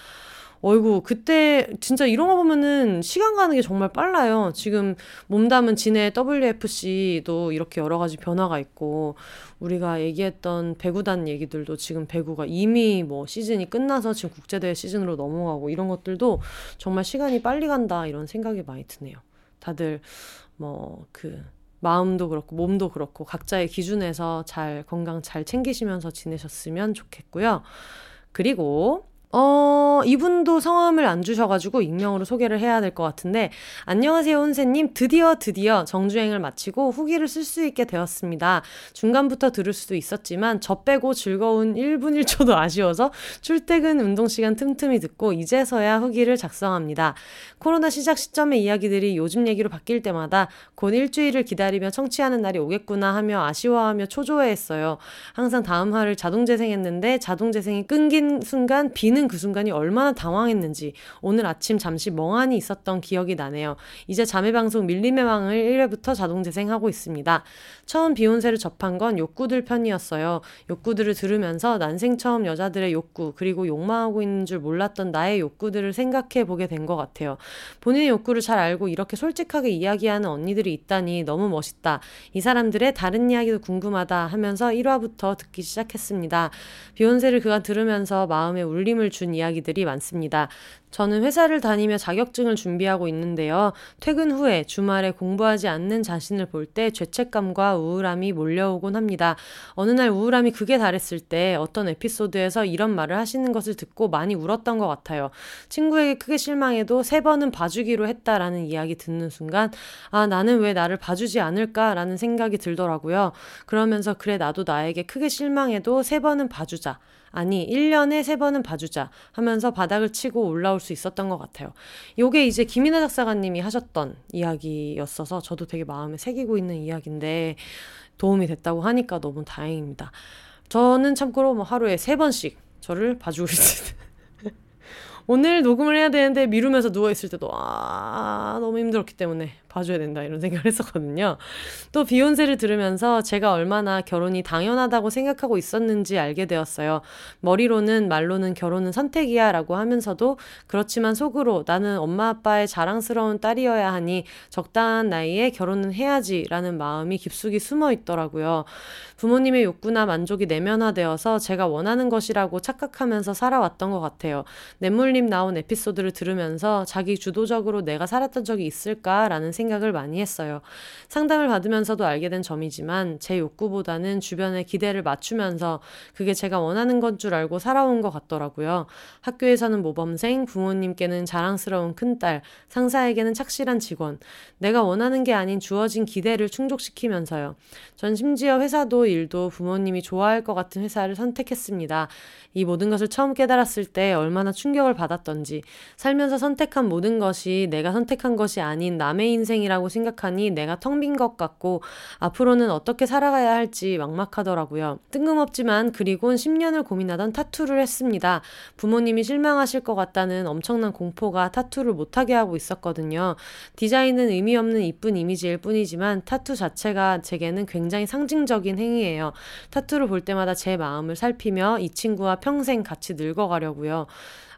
어이구, 그때 진짜 이런 거 보면은 시간 가는 게 정말 빨라요. 지금 몸담은 진해 WFC도 이렇게 여러 가지 변화가 있고, 우리가 얘기했던 배구단 얘기들도 지금 배구가 이미 뭐 시즌이 끝나서 지금 국제대회 시즌으로 넘어가고 이런 것들도 정말 시간이 빨리 간다 이런 생각이 많이 드네요. 다들 뭐 그 마음도 그렇고 몸도 그렇고 각자의 기준에서 잘 건강 잘 챙기시면서 지내셨으면 좋겠고요. 그리고 어, 이분도 성함을 안 주셔가지고 익명으로 소개를 해야 될 것 같은데, 안녕하세요, 혼세님. 드디어, 드디어 정주행을 마치고 후기를 쓸 수 있게 되었습니다. 중간부터 들을 수도 있었지만, 저 빼고 즐거운 1분 1초도 아쉬워서 출퇴근 운동 시간 틈틈이 듣고, 이제서야 후기를 작성합니다. 코로나 시작 시점의 이야기들이 요즘 얘기로 바뀔 때마다 곧 일주일을 기다리며 청취하는 날이 오겠구나 하며 아쉬워하며 초조해했어요. 항상 다음 화를 자동 재생했는데, 자동 재생이 끊긴 순간 비는 그 순간이 얼마 얼마나 당황했는지 오늘 아침 잠시 멍하니 있었던 기억이 나네요. 이제 자매 방송 밀림의 왕을 1회부터 자동 재생하고 있습니다. 처음 비욘세를 접한 건 욕구들 편이었어요. 욕구들을 들으면서 난생 처음 여자들의 욕구 그리고 욕망하고 있는 줄 몰랐던 나의 욕구들을 생각해 보게 된 것 같아요. 본인의 욕구를 잘 알고 이렇게 솔직하게 이야기하는 언니들이 있다니 너무 멋있다. 이 사람들의 다른 이야기도 궁금하다 하면서 1화부터 듣기 시작했습니다. 비욘세를 그가 들으면서 마음에 울림을 준 이야기들이 많습니다. 저는 회사를 다니며 자격증을 준비하고 있는데요. 퇴근 후에 주말에 공부하지 않는 자신을 볼 때 죄책감과 우울함이 몰려오곤 합니다. 어느 날 우울함이 극에 달했을 때 어떤 에피소드에서 이런 말을 하시는 것을 듣고 많이 울었던 것 같아요. 친구에게 크게 실망해도 세 번은 봐주기로 했다라는 이야기 듣는 순간 아 나는 왜 나를 봐주지 않을까라는 생각이 들더라고요. 그러면서 그래 나도 나에게 크게 실망해도 세 번은 봐주자. 아니 1년에 3번은 봐주자 하면서 바닥을 치고 올라올 수 있었던 것 같아요. 요게 이제 김인하 작사가님이 하셨던 이야기였어서 저도 되게 마음에 새기고 있는 이야기인데 도움이 됐다고 하니까 너무 다행입니다. 저는 참고로 뭐 하루에 3번씩 저를 봐주고 있습니다. 오늘 녹음을 해야 되는데 미루면서 누워있을 때도 아 너무 힘들었기 때문에 봐줘야 된다 이런 생각을 했었거든요. 또 비욘세를 들으면서 제가 얼마나 결혼이 당연하다고 생각하고 있었는지 알게 되었어요. 머리로는 말로는 결혼은 선택이야 라고 하면서도 그렇지만 속으로 나는 엄마 아빠의 자랑스러운 딸이어야 하니 적당한 나이에 결혼은 해야지 라는 마음이 깊숙이 숨어 있더라고요. 부모님의 욕구나 만족이 내면화되어서 제가 원하는 것이라고 착각하면서 살아왔던 것 같아요. 냇물림 나온 에피소드를 들으면서 자기 주도적으로 내가 살았던 적이 있을까라는 생각 을 많이 했어요. 상담을 받으면서도 알게 된 점이지만 제 욕구보다는 주변의 기대를 맞추면서 그게 제가 원하는 건 줄 알고 살아온 것 같더라고요. 학교에서는 모범생, 부모님께는 자랑스러운 큰딸, 상사에게는 착실한 직원, 내가 원하는 게 아닌 주어진 기대를 충족시키면서요. 전 심지어 회사도 일도 부모님이 좋아할 것 같은 회사를 선택했습니다. 이 모든 것을 처음 깨달았을 때 얼마나 충격을 받았던지, 살면서 선택한 모든 것이 내가 선택한 것이 아닌 남의 인생 이라고 생각하니 내가 텅 빈 것 같고, 앞으로는 어떻게 살아가야 할지 막막하더라고요. 뜬금없지만 그리곤 10년을 고민하던 타투를 했습니다. 부모님이 실망하실 것 같다는 엄청난 공포가 타투를 못하게 하고 있었거든요. 디자인은 의미 없는 이쁜 이미지일 뿐이지만 타투 자체가 제게는 굉장히 상징적인 행위예요. 타투를 볼 때마다 제 마음을 살피며 이 친구와 평생 같이 늙어가려고요.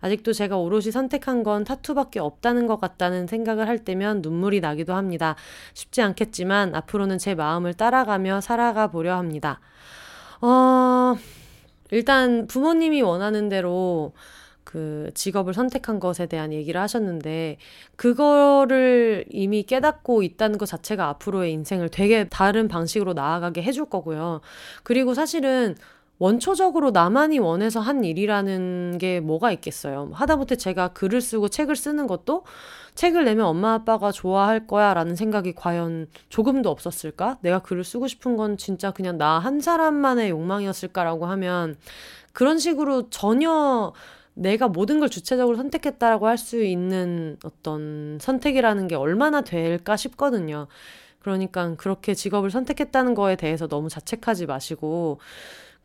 아직도 제가 오롯이 선택한 건 타투밖에 없다는 것 같다는 생각을 할 때면 눈물이 나기도 합니다. 쉽지 않겠지만 앞으로는 제 마음을 따라가며 살아가 보려 합니다. 어, 일단 부모님이 원하는 대로 그 직업을 선택한 것에 대한 얘기를 하셨는데 그거를 이미 깨닫고 있다는 것 자체가 앞으로의 인생을 되게 다른 방식으로 나아가게 해줄 거고요. 그리고 사실은 원초적으로 나만이 원해서 한 일이라는 게 뭐가 있겠어요. 하다못해 제가 글을 쓰고 책을 쓰는 것도 책을 내면 엄마 아빠가 좋아할 거야 라는 생각이 과연 조금도 없었을까? 내가 글을 쓰고 싶은 건 진짜 그냥 나 한 사람만의 욕망이었을까라고 하면 그런 식으로 전혀 내가 모든 걸 주체적으로 선택했다라고 할 수 있는 어떤 선택이라는 게 얼마나 될까 싶거든요. 그러니까 그렇게 직업을 선택했다는 거에 대해서 너무 자책하지 마시고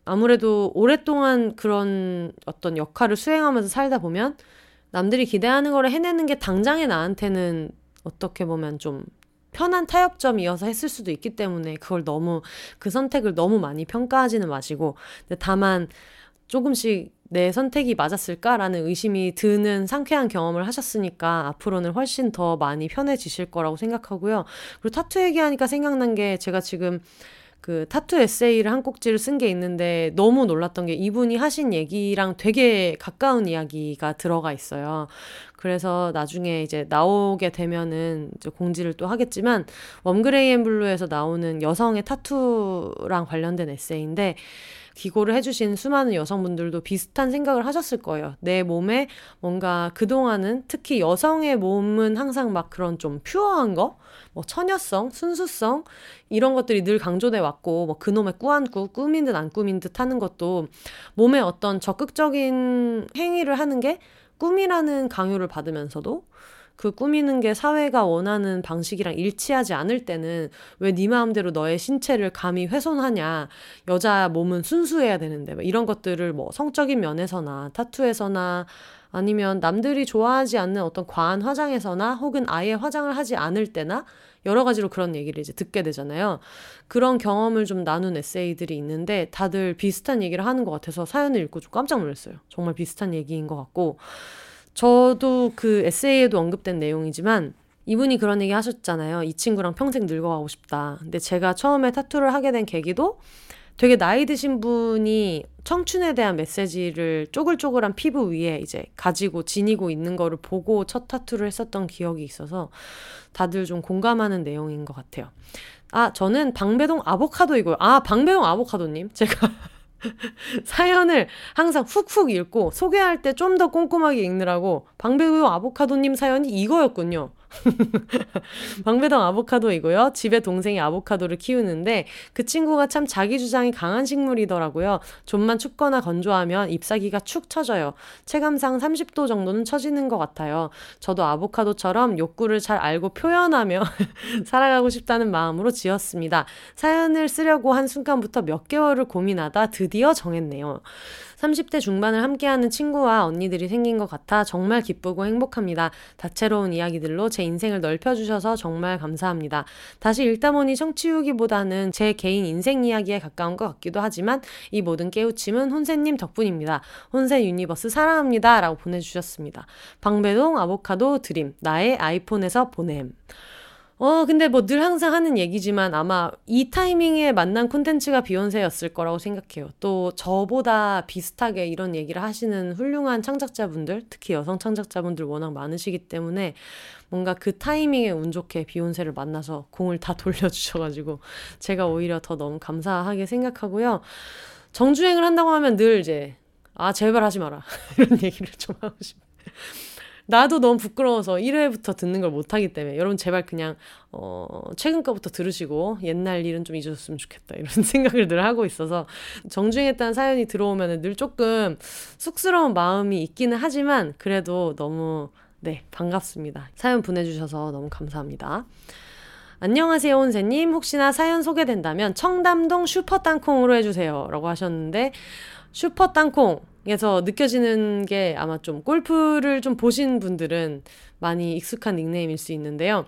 아무래도 오랫동안 그런 어떤 역할을 수행하면서 살다 보면 남들이 기대하는 거를 해내는 게 당장에 나한테는 어떻게 보면 좀 편한 타협점이어서 했을 수도 있기 때문에 그걸 너무 그 선택을 너무 많이 평가하지는 마시고 다만 조금씩 내 선택이 맞았을까라는 의심이 드는 상쾌한 경험을 하셨으니까 앞으로는 훨씬 더 많이 편해지실 거라고 생각하고요. 그리고 타투 얘기하니까 생각난 게 제가 지금 그 타투 에세이를 한 꼭지를 쓴 게 있는데 너무 놀랐던 게 이분이 하신 얘기랑 되게 가까운 이야기가 들어가 있어요. 그래서 나중에 이제 나오게 되면은 이제 공지를 또 하겠지만 웜그레이 앤 블루에서 나오는 여성의 타투랑 관련된 에세이인데 기고를 해주신 수많은 여성분들도 비슷한 생각을 하셨을 거예요. 내 몸에 뭔가 그동안은 특히 여성의 몸은 항상 막 그런 좀 pure한 거, 뭐 처녀성, 순수성 이런 것들이 늘 강조돼 왔고 뭐 그놈의 꾸안꾸 꾸민 듯 안 꾸민 듯 하는 것도 몸에 어떤 적극적인 행위를 하는 게 꾸미라는 강요를 받으면서도 그 꾸미는 게 사회가 원하는 방식이랑 일치하지 않을 때는 왜 네 마음대로 너의 신체를 감히 훼손하냐. 여자 몸은 순수해야 되는데. 이런 것들을 뭐 성적인 면에서나 타투에서나 아니면 남들이 좋아하지 않는 어떤 과한 화장에서나 혹은 아예 화장을 하지 않을 때나 여러 가지로 그런 얘기를 이제 듣게 되잖아요. 그런 경험을 좀 나눈 에세이들이 있는데 다들 비슷한 얘기를 하는 것 같아서 사연을 읽고 좀 깜짝 놀랐어요. 정말 비슷한 얘기인 것 같고 저도 그 에세이에도 언급된 내용이지만 이분이 그런 얘기 하셨잖아요. 이 친구랑 평생 늙어가고 싶다. 근데 제가 처음에 타투를 하게 된 계기도 되게 나이 드신 분이 청춘에 대한 메시지를 쪼글쪼글한 피부 위에 이제 가지고 지니고 있는 거를 보고 첫 타투를 했었던 기억이 있어서 다들 좀 공감하는 내용인 것 같아요. 아, 저는 방배동 아보카도이고요. 아, 방배동 아보카도님. 제가 사연을 항상 훅훅 읽고 소개할 때 좀 더 꼼꼼하게 읽느라고 방배동 아보카도님 사연이 이거였군요. 방배동 아보카도이고요. 집에 동생이 아보카도를 키우는데 그 친구가 참 자기 주장이 강한 식물이더라고요. 좀만 춥거나 건조하면 잎사귀가 축 처져요. 체감상 30도 정도는 처지는 것 같아요. 저도 아보카도처럼 욕구를 잘 알고 표현하며 살아가고 싶다는 마음으로 지었습니다. 사연을 쓰려고 한 순간부터 몇 개월을 고민하다 드디어 정했네요. 30대 중반을 함께하는 친구와 언니들이 생긴 것 같아 정말 기쁘고 행복합니다. 다채로운 이야기들로 제 인생을 넓혀주셔서 정말 감사합니다. 다시 읽다 보니 청취후기보다는 제 개인 인생 이야기에 가까운 것 같기도 하지만 이 모든 깨우침은 혼세님 덕분입니다. 혼세 universe 사랑합니다. 라고 보내주셨습니다. 방배동 아보카도 드림 나의 아이폰에서 보냄. 어, 근데 뭐 늘 항상 하는 얘기지만 아마 이 타이밍에 만난 콘텐츠가 비욘세였을 거라고 생각해요. 또 저보다 비슷하게 이런 얘기를 하시는 훌륭한 창작자분들, 특히 여성 창작자분들 워낙 많으시기 때문에 뭔가 그 타이밍에 운 좋게 비욘세를 만나서 공을 다 돌려주셔가지고 제가 오히려 더 너무 감사하게 생각하고요. 정주행을 한다고 하면 늘 이제 아, 제발 하지 마라. 이런 얘기를 좀 하고 싶어요. 나도 너무 부끄러워서 1회부터 듣는 걸 못하기 때문에 여러분 제발 그냥 어 최근 거부터 들으시고 옛날 일은 좀 잊어줬으면 좋겠다 이런 생각을 늘 하고 있어서 정주행했다는 사연이 들어오면 늘 조금 쑥스러운 마음이 있기는 하지만 그래도 너무 네 반갑습니다 사연 보내주셔서 너무 감사합니다. 안녕하세요, 온세님. 혹시나 사연 소개된다면 청담동 슈퍼 땅콩으로 해주세요. 라고 하셨는데, 슈퍼 땅콩. 에서 느껴지는 게 아마 좀 골프를 좀 보신 분들은 많이 익숙한 닉네임일 수 있는데요.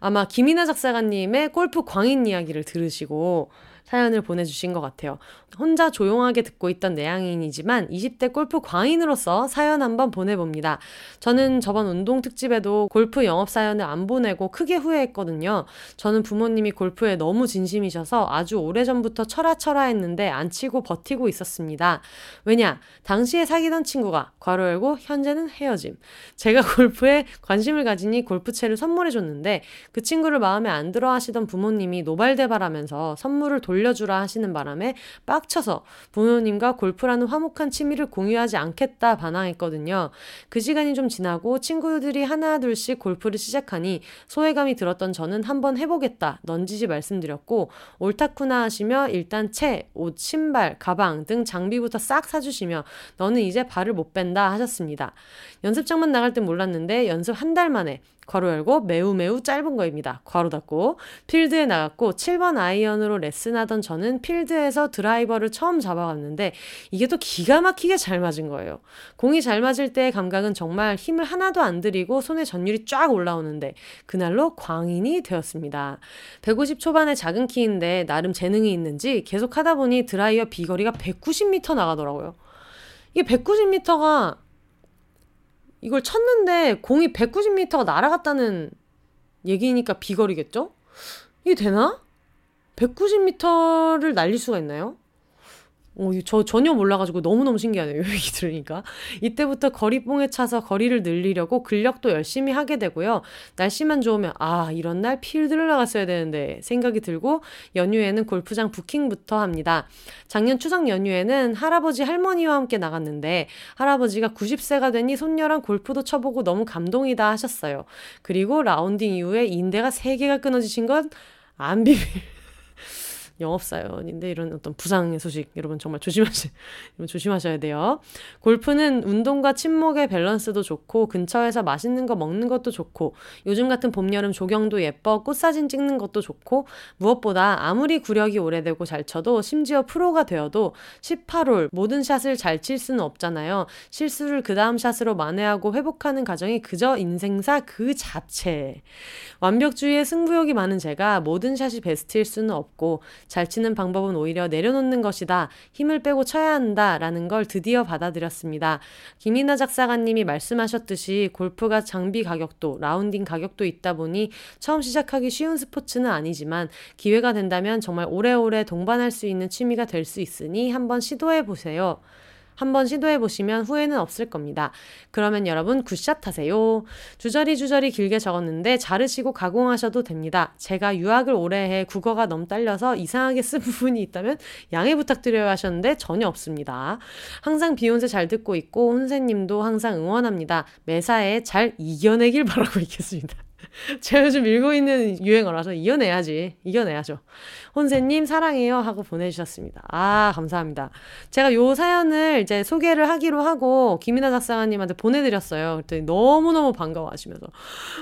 아마 김이나 작사가님의 골프 광인 이야기를 들으시고 사연을 보내주신 것 같아요. 혼자 조용하게 듣고 있던 내향인이지만 20대 골프 광인으로서 사연 한번 보내봅니다. 저는 저번 운동 특집에도 골프 영업 사연을 안 보내고 크게 후회했거든요. 저는 부모님이 골프에 너무 진심이셔서 아주 오래전부터 철아철아 했는데 안 치고 버티고 있었습니다. 왜냐? 당시에 사귀던 친구가 괄호 열고 현재는 헤어짐. 제가 골프에 관심을 가지니 골프채를 선물해 줬는데 그 친구를 마음에 안 들어 하시던 부모님이 노발대발하면서 선물을 돌려주라 하시는 바람에 빡 빡쳐서 부모님과 골프라는 화목한 취미를 공유하지 않겠다 반항했거든요. 그 시간이 좀 지나고 친구들이 하나둘씩 골프를 시작하니 소외감이 들었던 저는 한번 해보겠다 넌지시 말씀드렸고 옳다쿠나 하시며 일단 채, 옷, 신발, 가방 등 장비부터 싹 사주시며 너는 이제 발을 못 뺀다 하셨습니다. 연습장만 나갈 땐 몰랐는데 연습 한 달 만에 괄호 열고 매우 매우 짧은 거입니다. 괄호 닫고 필드에 나갔고 7번 아이언으로 레슨하던 저는 필드에서 드라이버를 처음 잡아갔는데 이게 또 기가 막히게 잘 맞은 거예요. 공이 잘 맞을 때의 감각은 정말 힘을 하나도 안 들이고 손에 전율이 쫙 올라오는데 그날로 광인이 되었습니다. 150 초반의 작은 키인데 나름 재능이 있는지 계속 하다 보니 드라이어 비거리가 190m 나가더라고요. 이게 190m가 이걸 쳤는데 공이 190m가 날아갔다는 얘기니까 비거리겠죠? 이게 되나? 190m를 날릴 수가 있나요? 어, 저 전혀 몰라가지고 너무너무 신기하네요. 얘기 들으니까. 이때부터 거리뽕에 차서 거리를 늘리려고 근력도 열심히 하게 되고요. 날씨만 좋으면, 아, 이런 날 필드를 나갔어야 되는데 생각이 들고 연휴에는 골프장 부킹부터 합니다. 작년 추석 연휴에는 할아버지 할머니와 함께 나갔는데 할아버지가 90세가 되니 손녀랑 골프도 쳐보고 너무 감동이다 하셨어요. 그리고 라운딩 이후에 인대가 3개가 끊어지신 건 안 비밀. 영업 사연인데 이런 어떤 부상의 소식 여러분 정말 조심하시, 여러분 조심하셔야 돼요. 골프는 운동과 친목의 밸런스도 좋고 근처에서 맛있는 거 먹는 것도 좋고 요즘 같은 봄, 여름 조경도 예뻐 꽃사진 찍는 것도 좋고 무엇보다 아무리 구력이 오래되고 잘 쳐도 심지어 프로가 되어도 18홀 모든 샷을 잘 칠 수는 없잖아요. 실수를 그 다음 샷으로 만회하고 회복하는 과정이 그저 인생사 그 자체. 완벽주의에 승부욕이 많은 제가 모든 샷이 베스트일 수는 없고 잘 치는 방법은 오히려 내려놓는 것이다. 힘을 빼고 쳐야 한다. 라는 걸 드디어 받아들였습니다. 김이나 작사가님이 말씀하셨듯이 골프가 장비 가격도, 라운딩 가격도 있다 보니 처음 시작하기 쉬운 스포츠는 아니지만 기회가 된다면 정말 오래오래 동반할 수 있는 취미가 될 수 있으니 한번 시도해 보세요. 한번 시도해 보시면 후회는 없을 겁니다. 그러면 여러분 굿샷 하세요. 주저리 주저리 길게 적었는데 자르시고 가공하셔도 됩니다. 제가 유학을 오래 해 국어가 너무 딸려서 이상하게 쓴 부분이 있다면 양해 부탁드려요 하셨는데 전혀 없습니다. 항상 비욘세 잘 듣고 있고 혼세님도 항상 응원합니다. 매사에 잘 이겨내길 바라고 있겠습니다. 제가 요즘 읽고 있는 유행어라서 이겨내야지. 이겨내야죠. 혼세님 사랑해요 하고 보내주셨습니다. 아, 감사합니다. 제가 요 사연을 이제 소개를 하기로 하고 김이나 작사가님한테 보내드렸어요. 그랬더니 너무너무 반가워 하시면서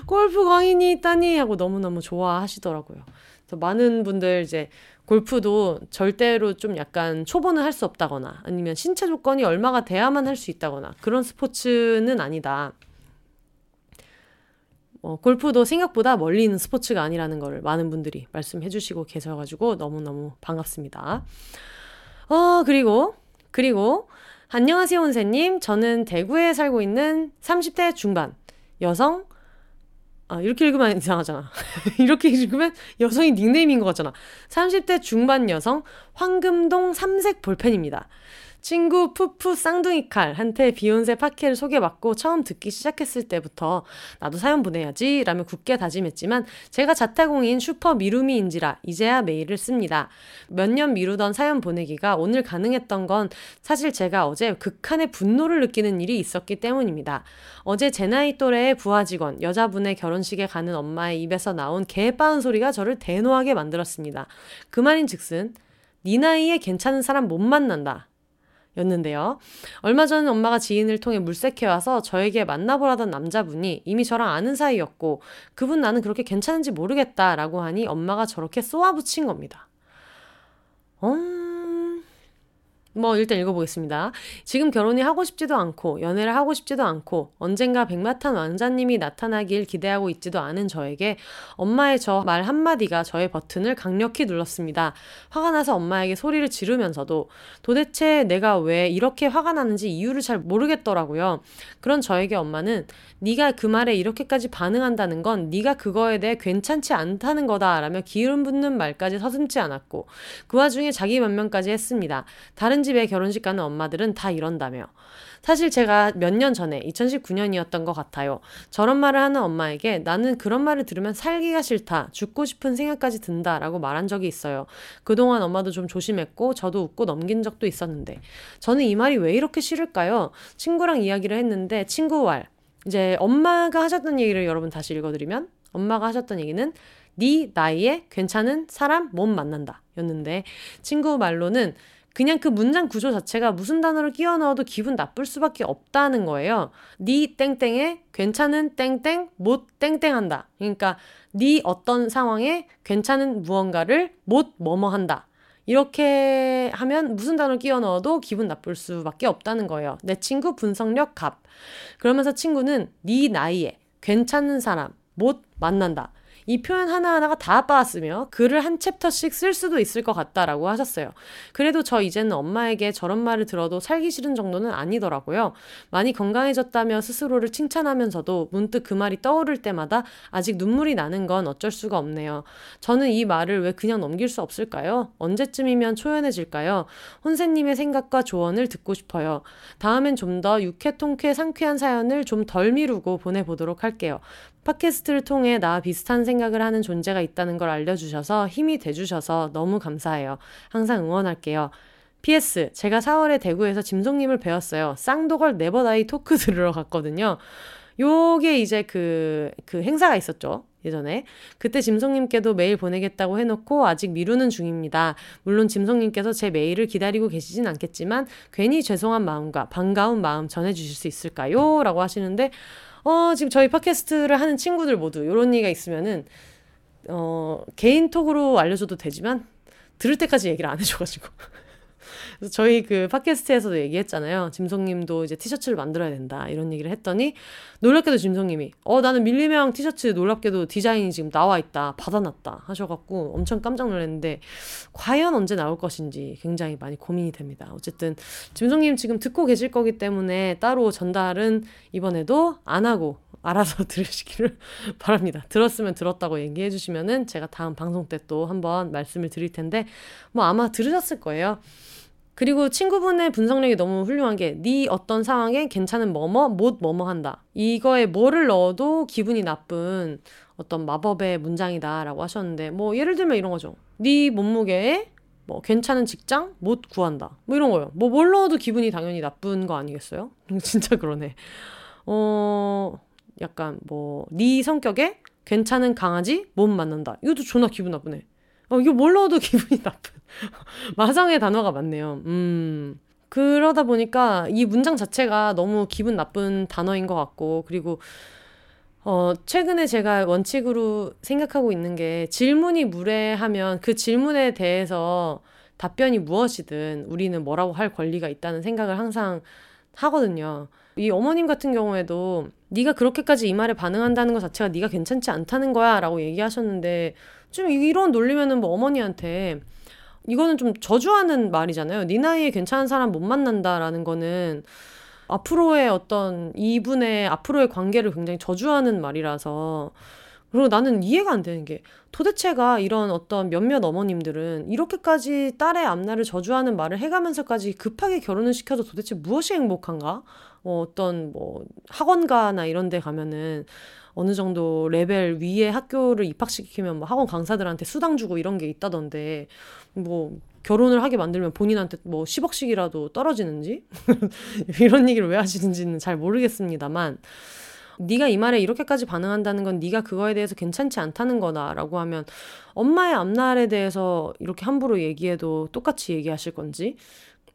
골프 광인이 있다니 하고 너무너무 좋아하시더라고요. 그래서 많은 분들 이제 골프도 절대로 좀 약간 초보는 할 수 없다거나 아니면 신체 조건이 얼마가 돼야만 할 수 있다거나 그런 스포츠는 아니다. 어, 골프도 생각보다 멀리 있는 스포츠가 아니라는 걸 많은 분들이 말씀해 주시고 계셔가지고 너무너무 반갑습니다. 어, 그리고, 그리고, 안녕하세요, 혼세님. 저는 대구에 살고 있는 30대 중반 여성, 아, 이렇게 읽으면 이상하잖아. 이렇게 읽으면 여성이 닉네임인 것 같잖아. 30대 중반 여성, 황금동 삼색 볼펜입니다. 친구 푸푸 쌍둥이 칼한테 비혼세 팟캐를 소개받고 처음 듣기 시작했을 때부터 나도 사연 보내야지 라며 굳게 다짐했지만 제가 자타공인 슈퍼 미루미인지라 이제야 메일을 씁니다. 몇 년 미루던 사연 보내기가 오늘 가능했던 건 사실 제가 어제 극한의 분노를 느끼는 일이 있었기 때문입니다. 어제 제 나이 또래의 부하 직원, 여자분의 결혼식에 가는 엄마의 입에서 나온 개빠은 소리가 저를 대노하게 만들었습니다. 그 말인 즉슨 네 나이에 괜찮은 사람 못 만난다. 였는데요. 얼마 전 엄마가 지인을 통해 물색해와서 저에게 만나보라던 남자분이 이미 저랑 아는 사이였고 그분 나는 그렇게 괜찮은지 모르겠다라고 하니 엄마가 저렇게 쏘아붙인 겁니다. 음... 뭐 일단 읽어보겠습니다. 지금 결혼이 하고 싶지도 않고 연애를 하고 싶지도 않고 언젠가 백마탄 왕자님이 나타나길 기대하고 있지도 않은 저에게 엄마의 저 말 한마디가 저의 버튼을 강력히 눌렀습니다. 화가 나서 엄마에게 소리를 지르면서도 도대체 내가 왜 이렇게 화가 나는지 이유를 잘 모르겠더라고요. 그런 저에게 엄마는 네가 그 말에 이렇게까지 반응한다는 건 네가 그거에 대해 괜찮지 않다는 거다라며 기름 붓는 말까지 서슴지 않았고 그 와중에 자기 변명까지 했습니다. 다른 집에 결혼식 가는 엄마들은 다 이런다며. 사실 제가 몇 년 전에 2019년이었던 것 같아요. 저런 말을 하는 엄마에게 나는 그런 말을 들으면 살기가 싫다, 죽고 싶은 생각까지 든다라고 말한 적이 있어요. 그동안 엄마도 좀 조심했고 저도 웃고 넘긴 적도 있었는데 저는 이 말이 왜 이렇게 싫을까요? 친구랑 이야기를 했는데 친구 말 이제 엄마가 하셨던 얘기를 여러분 다시 읽어드리면 엄마가 하셨던 얘기는 네 나이에 괜찮은 사람 못 만난다 였는데 친구 말로는 그냥 그 문장 구조 자체가 무슨 단어를 끼워 넣어도 기분 나쁠 수밖에 없다는 거예요. 네 땡땡에 괜찮은 땡땡 못 땡땡한다. 그러니까 네 어떤 상황에 괜찮은 무언가를 못 뭐뭐 한다. 이렇게 하면 무슨 단어를 끼워 넣어도 기분 나쁠 수밖에 없다는 거예요. 내 친구 분석력 갑. 그러면서 친구는 네 나이에 괜찮은 사람 못 만난다. 이 표현 하나하나가 다 빠았으며 글을 한 챕터씩 쓸 수도 있을 것 같다라고 하셨어요. 그래도 저 이제는 엄마에게 저런 말을 들어도 살기 싫은 정도는 아니더라고요. 많이 건강해졌다며 스스로를 칭찬하면서도 문득 그 말이 떠오를 때마다 아직 눈물이 나는 건 어쩔 수가 없네요. 저는 이 말을 왜 그냥 넘길 수 없을까요? 언제쯤이면 초연해질까요? 혼세님의 생각과 조언을 듣고 싶어요. 다음엔 좀 더 유쾌 통쾌 상쾌한 사연을 좀 덜 미루고 보내보도록 할게요. 팟캐스트를 통해 나와 비슷한 생각 을 하는 존재가 있다는 걸 알려주셔서 힘이 돼주셔서 너무 감사해요. 항상 응원할게요. PS, 제가 4월에 대구에서 짐송님을 뵈었어요. 쌍도걸 never die 토크 들으러 갔거든요. 요게 이제 그, 그 행사가 있었죠. 예전에. 그때 짐송님께도 메일 보내겠다고 해놓고 아직 미루는 중입니다. 물론 짐송님께서 제 메일을 기다리고 계시진 않겠지만 괜히 죄송한 마음과 반가운 마음 전해주실 수 있을까요? 라고 하시는데 어, 지금 저희 팟캐스트를 하는 친구들 모두 이런 얘기가 있으면은 어, 개인톡으로 알려줘도 되지만 들을 때까지 얘기를 안 해줘가지고 그래서 저희 그 팟캐스트에서도 얘기했잖아요. 짐송님도 이제 티셔츠를 만들어야 된다 이런 얘기를 했더니 놀랍게도 짐송님이 어 나는 밀리명 티셔츠 놀랍게도 디자인이 지금 나와 있다 받아놨다 하셔갖고 엄청 깜짝 놀랐는데 과연 언제 나올 것인지 굉장히 많이 고민이 됩니다. 어쨌든 짐송님 지금 듣고 계실 거기 때문에 따로 전달은 이번에도 안 하고 알아서 들으시기를 바랍니다. 들었으면 들었다고 얘기해 주시면은 제가 다음 방송 때 또 한번 말씀을 드릴 텐데 뭐 아마 들으셨을 거예요. 그리고 친구분의 분석력이 너무 훌륭한 게 네 어떤 상황에 괜찮은 뭐뭐 못 뭐뭐 한다. 이거에 뭐를 넣어도 기분이 나쁜 어떤 마법의 문장이다라고 하셨는데 뭐 예를 들면 이런 거죠. 네 몸무게에 뭐 괜찮은 직장 못 구한다. 뭐 이런 거요. 뭐 뭘 넣어도 기분이 당연히 나쁜 거 아니겠어요? 진짜 그러네. 어 약간 뭐 네 성격에 괜찮은 강아지 못 만난다. 이것도 존나 기분 나쁘네. 어, 이거 뭘 넣어도 기분이 나쁜. 마상의 단어가 많네요. 음. 그러다 보니까 이 문장 자체가 너무 기분 나쁜 단어인 것 같고, 그리고, 어, 최근에 제가 원칙으로 생각하고 있는 게 질문이 무례하면 그 질문에 대해서 답변이 무엇이든 우리는 뭐라고 할 권리가 있다는 생각을 항상 하거든요. 이 어머님 같은 경우에도 네가 그렇게까지 이 말에 반응한다는 것 자체가 네가 괜찮지 않다는 거야라고 얘기하셨는데 좀 이런 논리면은 뭐 어머니한테 이거는 좀 저주하는 말이잖아요. 네 나이에 괜찮은 사람 못 만난다라는 거는 앞으로의 어떤 이분의 앞으로의 관계를 굉장히 저주하는 말이라서 그리고 나는 이해가 안 되는 게 도대체가 이런 어떤 몇몇 어머님들은 이렇게까지 딸의 앞날을 저주하는 말을 해가면서까지 급하게 결혼을 시켜도 도대체 무엇이 행복한가? 어, 어떤 뭐 학원가나 이런 데 가면은 어느 정도 레벨 위에 학교를 입학시키면 뭐 학원 강사들한테 수당 주고 이런 게 있다던데 뭐 결혼을 하게 만들면 본인한테 뭐 10억씩이라도 떨어지는지? 이런 얘기를 왜 하시는지는 잘 모르겠습니다만 네가 이 말에 이렇게까지 반응한다는 건 네가 그거에 대해서 괜찮지 않다는 거다라고 하면 엄마의 앞날에 대해서 이렇게 함부로 얘기해도 똑같이 얘기하실 건지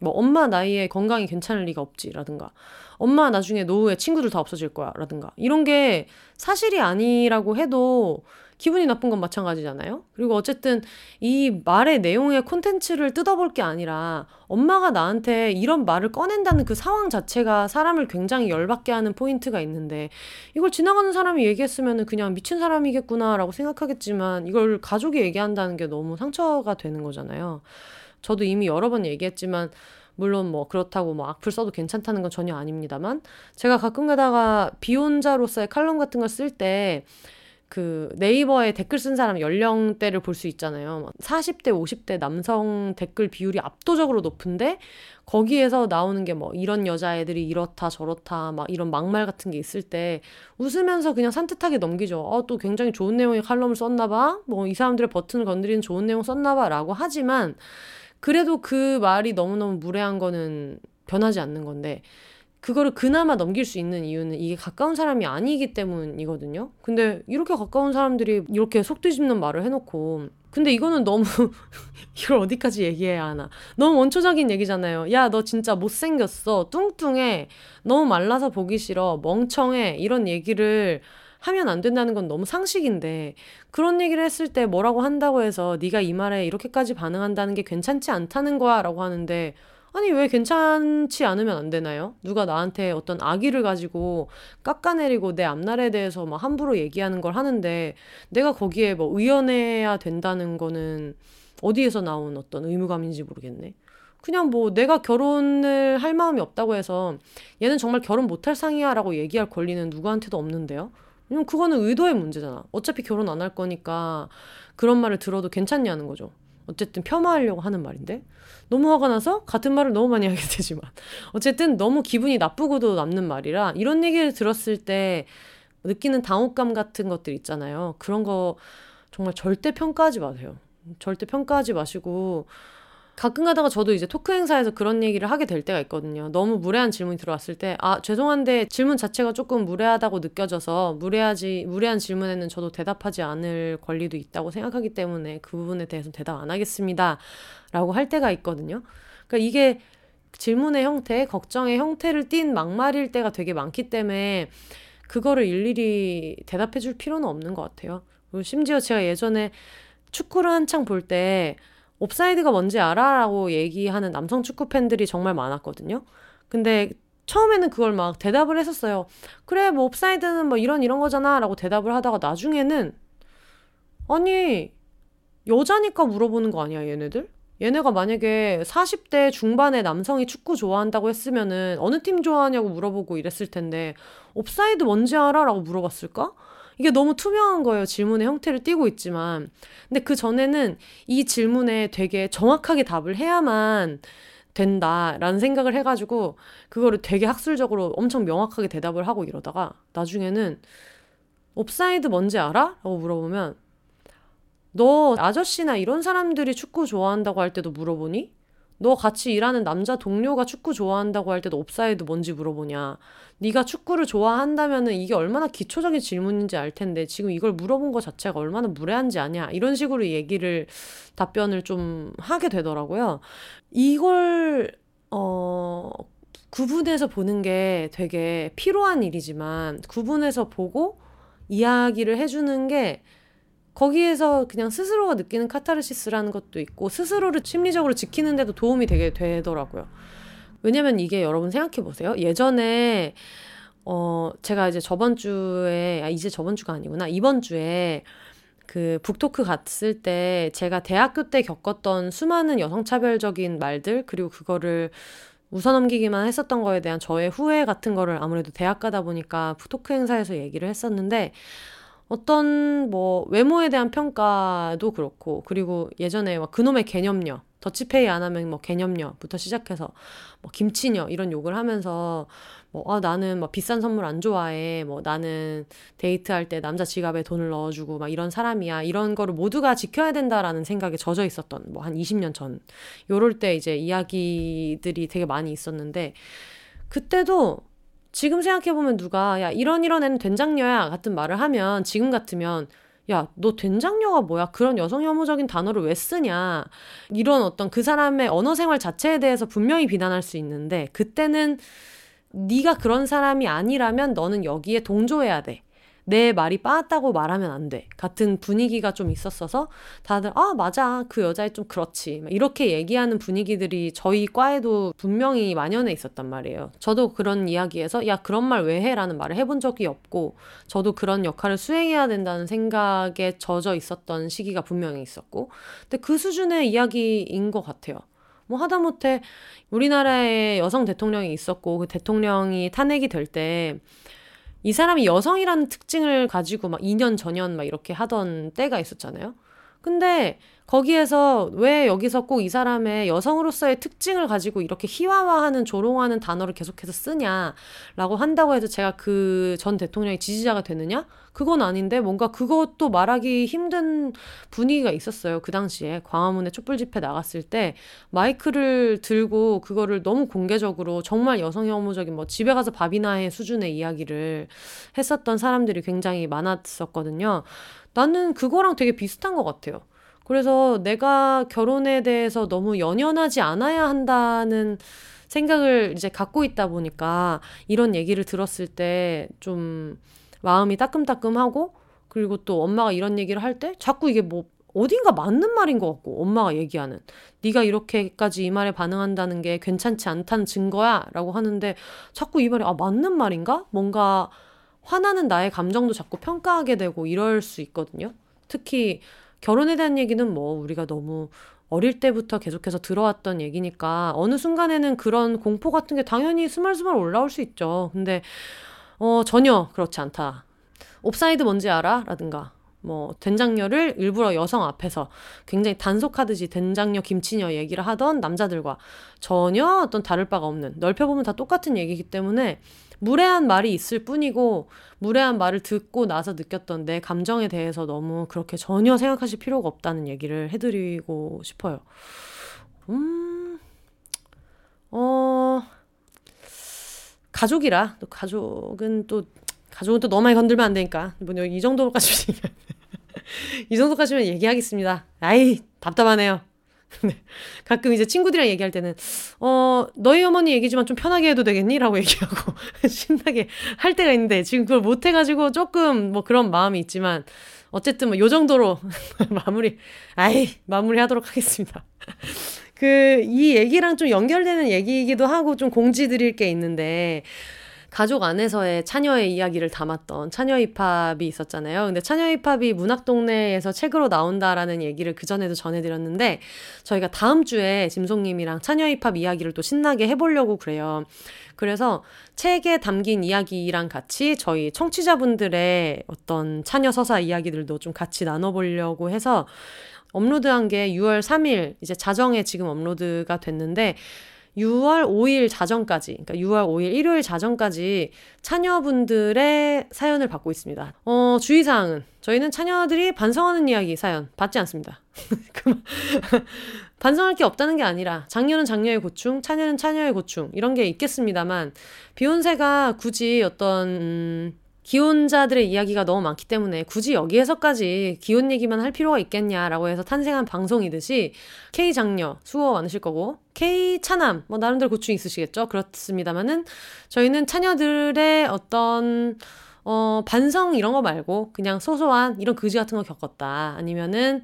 뭐 엄마 나이에 건강이 괜찮을 리가 없지라든가 엄마 나중에 노후에 친구들 다 없어질 거야 라든가 이런 게 사실이 아니라고 해도 기분이 나쁜 건 마찬가지잖아요. 그리고 어쨌든 이 말의 내용의 콘텐츠를 뜯어볼 게 아니라 엄마가 나한테 이런 말을 꺼낸다는 그 상황 자체가 사람을 굉장히 열받게 하는 포인트가 있는데 이걸 지나가는 사람이 얘기했으면 그냥 미친 사람이겠구나라고 생각하겠지만 이걸 가족이 얘기한다는 게 너무 상처가 되는 거잖아요. 저도 이미 여러 번 얘기했지만 물론 뭐 그렇다고 뭐 악플 써도 괜찮다는 건 전혀 아닙니다만 제가 가끔 가다가 비혼자로서의 칼럼 같은 걸 쓸 때 그 네이버에 댓글 쓴 사람 연령대를 볼 수 있잖아요. 40대, 50대 남성 댓글 비율이 압도적으로 높은데 거기에서 나오는 게 뭐 이런 여자애들이 이렇다 저렇다 막 이런 막말 같은 게 있을 때 웃으면서 그냥 산뜻하게 넘기죠. 어, 또 굉장히 좋은 내용의 칼럼을 썼나 봐. 뭐 이 사람들의 버튼을 건드리는 좋은 내용 썼나 봐라고 하지만 그래도 그 말이 너무너무 무례한 거는 변하지 않는 건데 그거를 그나마 넘길 수 있는 이유는 이게 가까운 사람이 아니기 때문이거든요. 근데 이렇게 가까운 사람들이 이렇게 속 뒤집는 말을 해놓고 근데 이거는 너무 이걸 어디까지 얘기해야 하나. 너무 원초적인 얘기잖아요. 야 너 진짜 못생겼어. 뚱뚱해. 너무 말라서 보기 싫어. 멍청해. 이런 얘기를 하면 안 된다는 건 너무 상식인데 그런 얘기를 했을 때 뭐라고 한다고 해서 네가 이 말에 이렇게까지 반응한다는 게 괜찮지 않다는 거야라고 하는데 아니 왜 괜찮지 않으면 안 되나요? 누가 나한테 어떤 악의를 가지고 깎아내리고 내 앞날에 대해서 막 함부로 얘기하는 걸 하는데 내가 거기에 뭐 의연해야 된다는 거는 어디에서 나온 어떤 의무감인지 모르겠네. 그냥 뭐 내가 결혼을 할 마음이 없다고 해서 얘는 정말 결혼 못할 상이야라고 얘기할 권리는 누구한테도 없는데요. 왜냐면 그거는 의도의 문제잖아. 어차피 결혼 안 할 거니까 그런 말을 들어도 괜찮냐는 거죠. 어쨌든 폄하하려고 하는 말인데 너무 화가 나서 같은 말을 너무 많이 하게 되지만 어쨌든 너무 기분이 나쁘고도 남는 말이라 이런 얘기를 들었을 때 느끼는 당혹감 같은 것들 있잖아요. 그런 거 정말 절대 평가하지 마세요. 절대 평가하지 마시고 가끔 가다가 저도 이제 토크 행사에서 그런 얘기를 하게 될 때가 있거든요. 너무 무례한 질문이 들어왔을 때, 아, 죄송한데 질문 자체가 조금 무례하다고 느껴져서 무례하지, 무례한 질문에는 저도 대답하지 않을 권리도 있다고 생각하기 때문에 그 부분에 대해서 대답 안 하겠습니다. 라고 할 때가 있거든요. 그러니까 이게 질문의 형태, 걱정의 형태를 띤 막말일 때가 되게 많기 때문에 그거를 일일이 대답해 줄 필요는 없는 것 같아요. 심지어 제가 예전에 축구를 한창 볼 때 옵사이드가 뭔지 알아? 라고 얘기하는 남성 축구 팬들이 정말 많았거든요. 근데 처음에는 그걸 막 대답을 했었어요. 그래, 뭐 옵사이드는 뭐 이런 이런 거잖아. 라고 대답을 하다가 나중에는 아니, 여자니까 물어보는 거 아니야, 얘네들? 얘네가 만약에 40대 중반의 남성이 축구 좋아한다고 했으면은 어느 팀 좋아하냐고 물어보고 이랬을 텐데 옵사이드 뭔지 알아? 라고 물어봤을까? 이게 너무 투명한 거예요. 질문의 형태를 띠고 있지만. 근데 그 전에는 이 질문에 되게 정확하게 답을 해야만 된다라는 생각을 해가지고 그거를 되게 학술적으로 엄청 명확하게 대답을 하고 이러다가 나중에는 옵사이드 뭔지 알아? 라고 물어보면 너 아저씨나 이런 사람들이 축구 좋아한다고 할 때도 물어보니? 너 같이 일하는 남자 동료가 축구 좋아한다고 할 때도 옵사이드 뭔지 물어보냐. 네가 축구를 좋아한다면은 이게 얼마나 기초적인 질문인지 알 텐데 지금 이걸 물어본 것 자체가 얼마나 무례한지 아냐. 이런 식으로 얘기를 답변을 좀 하게 되더라고요. 이걸 어 구분해서 보는 게 되게 필요한 일이지만 구분해서 보고 이야기를 해주는 게 거기에서 그냥 스스로가 느끼는 카타르시스라는 것도 있고 스스로를 심리적으로 지키는데도 도움이 되게 되더라고요. 왜냐면 이게 여러분 생각해 보세요. 예전에 어 제가 이제 저번 주에 아 이제 저번 주가 아니구나. 이번 주에 그 북토크 갔을 때 제가 대학교 때 겪었던 수많은 여성차별적인 말들 그리고 그거를 웃어넘기기만 했었던 거에 대한 저의 후회 같은 거를 아무래도 대학 가다 보니까 북토크 행사에서 얘기를 했었는데 어떤 뭐 외모에 대한 평가도 그렇고 그리고 예전에 막 그놈의 개념녀 더치페이 안 하면 뭐 개념녀부터 시작해서 뭐 김치녀 이런 욕을 하면서 뭐 아, 나는 뭐 비싼 선물 안 좋아해. 뭐 나는 데이트할 때 남자 지갑에 돈을 넣어주고 막 이런 사람이야. 이런 거를 모두가 지켜야 된다라는 생각에 젖어 있었던 뭐 한 20년 전. 요럴 때 이제 이야기들이 되게 많이 있었는데 그때도 지금 생각해보면 누가 야 이런 이런 애는 된장녀야 같은 말을 하면 지금 같으면 야, 너 된장녀가 뭐야? 그런 여성 혐오적인 단어를 왜 쓰냐? 이런 어떤 그 사람의 언어 생활 자체에 대해서 분명히 비난할 수 있는데 그때는 네가 그런 사람이 아니라면 너는 여기에 동조해야 돼. 내 말이 빠았다고 말하면 안 돼. 같은 분위기가 좀 있었어서 다들 아 맞아 그 여자애 좀 그렇지 이렇게 얘기하는 분위기들이 저희 과에도 분명히 만연해 있었단 말이에요. 저도 그런 이야기에서 야 그런 말 왜 해라는 말을 해본 적이 없고 저도 그런 역할을 수행해야 된다는 생각에 젖어 있었던 시기가 분명히 있었고 근데 그 수준의 이야기인 것 같아요. 뭐 하다못해 우리나라에 여성 대통령이 있었고 그 대통령이 탄핵이 될 때 이 사람이 여성이라는 특징을 가지고 막 2년 전년 막 이렇게 하던 때가 있었잖아요. 근데 거기에서 왜 여기서 꼭 이 사람의 여성으로서의 특징을 가지고 이렇게 희화화하는 조롱하는 단어를 계속해서 쓰냐라고 한다고 해서 제가 그 전 대통령의 지지자가 되느냐? 그건 아닌데 뭔가 그것도 말하기 힘든 분위기가 있었어요. 그 당시에 광화문에 촛불 집회 나갔을 때 마이크를 들고 그거를 너무 공개적으로 정말 여성 혐오적인 뭐 집에 가서 밥이나 해 수준의 이야기를 했었던 사람들이 굉장히 많았었거든요. 나는 그거랑 되게 비슷한 것 같아요. 그래서 내가 결혼에 대해서 너무 연연하지 않아야 한다는 생각을 이제 갖고 있다 보니까 이런 얘기를 들었을 때좀 마음이 따끔따끔하고 그리고 또 엄마가 이런 얘기를 할 때 자꾸 이게 뭐 어딘가 맞는 말인 것 같고 엄마가 얘기하는 네가 이렇게까지 이 말에 반응한다는 게 괜찮지 않다는 증거야 라고 하는데 자꾸 이 말이 아 맞는 말인가? 뭔가 화나는 나의 감정도 자꾸 평가하게 되고 이럴 수 있거든요. 특히 결혼에 대한 얘기는 뭐 우리가 너무 어릴 때부터 계속해서 들어왔던 얘기니까 어느 순간에는 그런 공포 같은 게 당연히 스멀스멀 올라올 수 있죠. 근데 어 전혀 그렇지 않다. 옵사이드 뭔지 알아? 라든가 뭐 된장녀를 일부러 여성 앞에서 굉장히 단속하듯이 된장녀 김치녀 얘기를 하던 남자들과 전혀 어떤 다를 바가 없는 넓혀보면 다 똑같은 얘기이기 때문에 무례한 말이 있을 뿐이고 무례한 말을 듣고 나서 느꼈던 내 감정에 대해서 너무 그렇게 전혀 생각하실 필요가 없다는 얘기를 해드리고 싶어요. 음, 어, 가족이라 또 가족은 또 가족은 또 너무 많이 건들면 안 되니까 뭐이 정도로까지 이 정도까지면 얘기하겠습니다. 아이 답답하네요. 가끔 이제 친구들이랑 얘기할 때는 어 너희 어머니 얘기지만 좀 편하게 해도 되겠니?라고 얘기하고 신나게 할 때가 있는데 지금 그걸 못 해가지고 조금 뭐 그런 마음이 있지만 어쨌든 뭐 요 정도로 마무리 아이 마무리하도록 하겠습니다. 그 이 얘기랑 좀 연결되는 얘기이기도 하고 좀 공지 드릴 게 있는데 가족 안에서의 차녀의 이야기를 담았던 차녀 힙합이 있었잖아요. 근데 차녀 힙합이 문학 동네에서 책으로 나온다라는 얘기를 그전에도 전해드렸는데 저희가 다음 주에 짐송님이랑 차녀 힙합 이야기를 또 신나게 해보려고 그래요. 그래서 책에 담긴 이야기랑 같이 저희 청취자분들의 어떤 차녀 서사 이야기들도 좀 같이 나눠보려고 해서 업로드한 게 6월 3일 이제 자정에 지금 업로드가 됐는데 6월 5일 자정까지, 그러니까 6월 5일 일요일 자정까지 차녀분들의 사연을 받고 있습니다. 어, 주의사항은 저희는 차녀들이 반성하는 이야기 사연 받지 않습니다. 반성할 게 없다는 게 아니라 장녀는 장녀의 고충, 차녀는 차녀의 고충 이런 게 있겠습니다만 비욘세가 굳이 어떤 음, 기혼자들의 이야기가 너무 많기 때문에 굳이 여기에서까지 기혼 얘기만 할 필요가 있겠냐라고 해서 탄생한 방송이듯이 K 장녀 수호 많으실 거고 K 차남 뭐 나름대로 고충 있으시겠죠? 그렇습니다만은 저희는 차녀들의 어떤 어 반성 이런 거 말고 그냥 소소한 이런 그지 같은 거 겪었다. 아니면은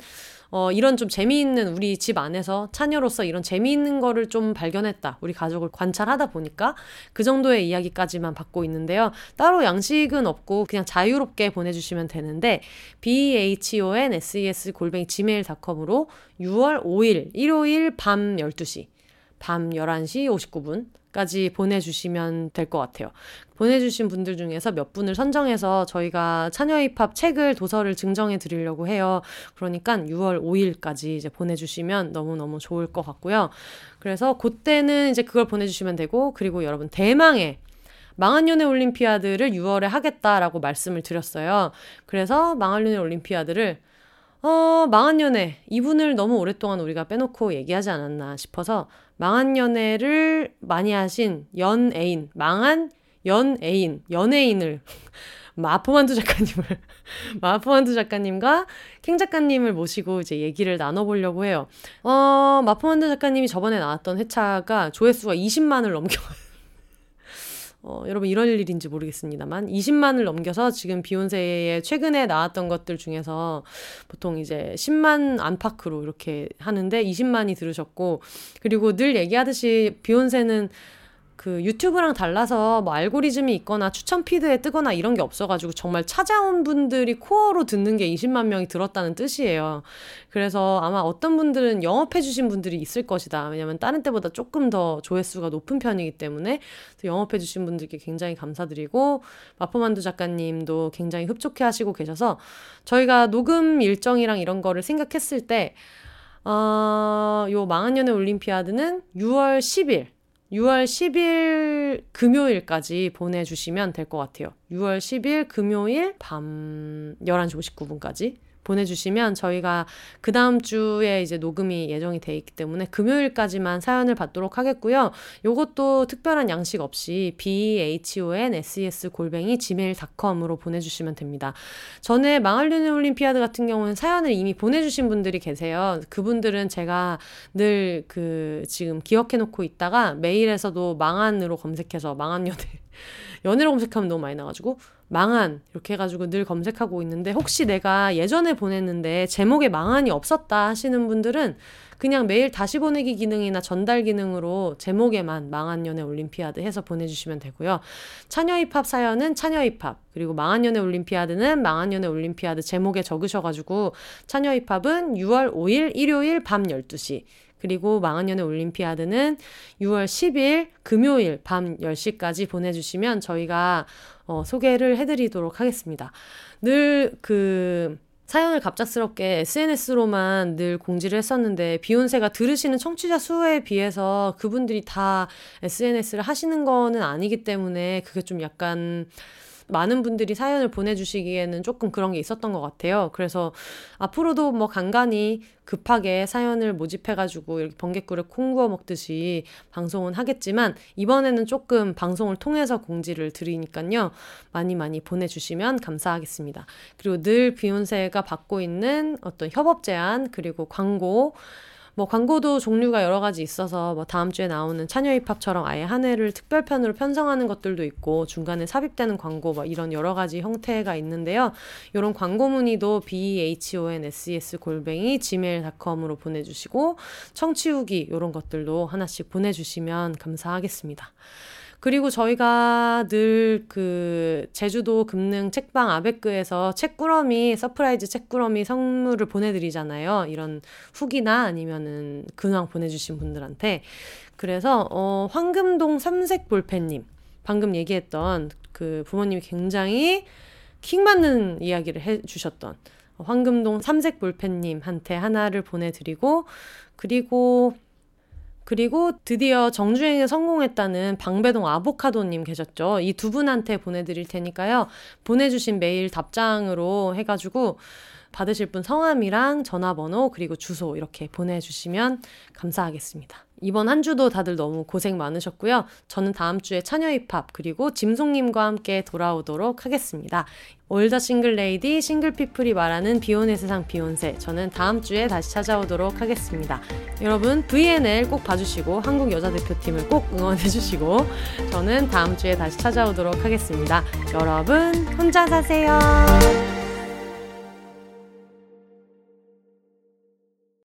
어, 이런 좀 재미있는 우리 집 안에서 차녀로서 이런 재미있는 거를 좀 발견했다. 우리 가족을 관찰하다 보니까 그 정도의 이야기까지만 받고 있는데요. 따로 양식은 없고 그냥 자유롭게 보내주시면 되는데 bhonses 골뱅이 gmail.com으로 6월 5일 일요일 밤 12시 밤 11시 59분 까지 보내주시면 될 것 같아요. 보내주신 분들 중에서 몇 분을 선정해서 저희가 차녀 입합 책을 도서를 증정해 드리려고 해요. 그러니까 6월 5일까지 이제 보내주시면 너무너무 좋을 것 같고요. 그래서 그때는 이제 그걸 보내주시면 되고, 그리고 여러분 대망의 망한 연애 올림피아드를 6월에 하겠다라고 말씀을 드렸어요. 그래서 망한 연애 올림피아드를 어, 망한 연애. 이분을 너무 오랫동안 우리가 빼놓고 얘기하지 않았나 싶어서 망한 연애를 많이 하신 연애인, 망한 연애인, 연예인을 마포만두 작가님을 마포만두 작가님과 캥 작가님을 모시고 이제 얘기를 나눠보려고 해요. 어, 마포만두 작가님이 저번에 나왔던 회차가 조회수가 20만을 넘겨 어, 여러분 이럴 일인지 모르겠습니다만 20만을 넘겨서 지금 비욘세의 최근에 나왔던 것들 중에서 보통 이제 10만 안팎으로 이렇게 하는데 20만이 들으셨고 그리고 늘 얘기하듯이 비욘세는 그 유튜브랑 달라서 뭐 알고리즘이 있거나 추천 피드에 뜨거나 이런 게 없어가지고 정말 찾아온 분들이 코어로 듣는 게 20만 명이 들었다는 뜻이에요. 그래서 아마 어떤 분들은 영업해주신 분들이 있을 것이다. 왜냐면 다른 때보다 조금 더 조회수가 높은 편이기 때문에 영업해주신 분들께 굉장히 감사드리고 마포만두 작가님도 굉장히 흡족해 하시고 계셔서 저희가 녹음 일정이랑 이런 거를 생각했을 때 어, 요 망한 년의 올림피아드는 6월 10일 6월 10일 금요일까지 보내주시면 될 것 같아요. 6월 10일 금요일 밤 11시 59분까지 보내주시면 저희가 그 다음 주에 이제 녹음이 예정이 돼 있기 때문에 금요일까지만 사연을 받도록 하겠고요. 요것도 특별한 양식 없이 behonses 골뱅이 gmail.com으로 보내주시면 됩니다. 전에 망할리는 올림피아드 같은 경우는 사연을 이미 보내주신 분들이 계세요. 그분들은 제가 늘 그 지금 기억해 놓고 있다가 메일에서도 망한으로 검색해서 망한 연애 연애로 검색하면 너무 많이 나가지고 망한 이렇게 해가지고 늘 검색하고 있는데 혹시 내가 예전에 보냈는데 제목에 망한이 없었다 하시는 분들은 그냥 매일 다시 보내기 기능이나 전달 기능으로 제목에만 망한 연애 올림피아드 해서 보내주시면 되고요. 차녀 입합 사연은 차녀 입합 그리고 망한 연애 올림피아드는 망한 연애 올림피아드 제목에 적으셔가지고 차녀 입합은 6월 5일 일요일 밤 12시 그리고 망한연의 올림피아드는 6월 10일 금요일 밤 10시까지 보내주시면 저희가 어, 소개를 해드리도록 하겠습니다. 늘그 사연을 갑작스럽게 SNS로만 늘 공지를 했었는데 비욘세가 들으시는 청취자 수에 비해서 그분들이 다 SNS를 하시는 거는 아니기 때문에 그게 좀 약간 많은 분들이 사연을 보내주시기에는 조금 그런 게 있었던 것 같아요. 그래서 앞으로도 뭐 간간히 급하게 사연을 모집해가지고 이렇게 번개꿀에 콩 구워 먹듯이 방송은 하겠지만 이번에는 조금 방송을 통해서 공지를 드리니까요. 많이 많이 보내주시면 감사하겠습니다. 그리고 늘 비욘세가 받고 있는 어떤 협업 제안 그리고 광고 뭐 광고도 종류가 여러 가지 있어서 뭐 다음 주에 나오는 차녀 힙합처럼 아예 한 해를 특별편으로 편성하는 것들도 있고 중간에 삽입되는 광고 뭐 이런 여러 가지 형태가 있는데요. 이런 광고 문의도 b h o n s s 골뱅이 gmail.com으로 보내주시고 청취 후기 이런 것들도 하나씩 보내주시면 감사하겠습니다. 그리고 저희가 늘 그 제주도 금능 책방 아베크에서 책꾸러미 surprise 책꾸러미 선물을 보내드리잖아요. 이런 후기나 아니면은 근황 보내주신 분들한테 그래서 어 황금동 삼색 볼펜님 방금 얘기했던 그 부모님이 굉장히 킹 받는 이야기를 해주셨던 황금동 삼색 볼펜님한테 하나를 보내드리고 그리고 그리고 드디어 정주행에 성공했다는 방배동 아보카도님 계셨죠. 이 두 분한테 보내드릴 테니까요. 보내주신 메일 답장으로 해가지고 받으실 분 성함이랑 전화번호 그리고 주소 이렇게 보내주시면 감사하겠습니다. 이번 한 주도 다들 너무 고생 많으셨고요. 저는 다음 주에 차녀 힙합 그리고 짐송님과 함께 돌아오도록 하겠습니다. All the single lady single people이 말하는 비혼의 세상 비혼세 저는 다음 주에 다시 찾아오도록 하겠습니다. 여러분 VNL 꼭 봐주시고 한국 여자 대표팀을 꼭 응원해주시고 저는 다음 주에 다시 찾아오도록 하겠습니다. 여러분 혼자 사세요.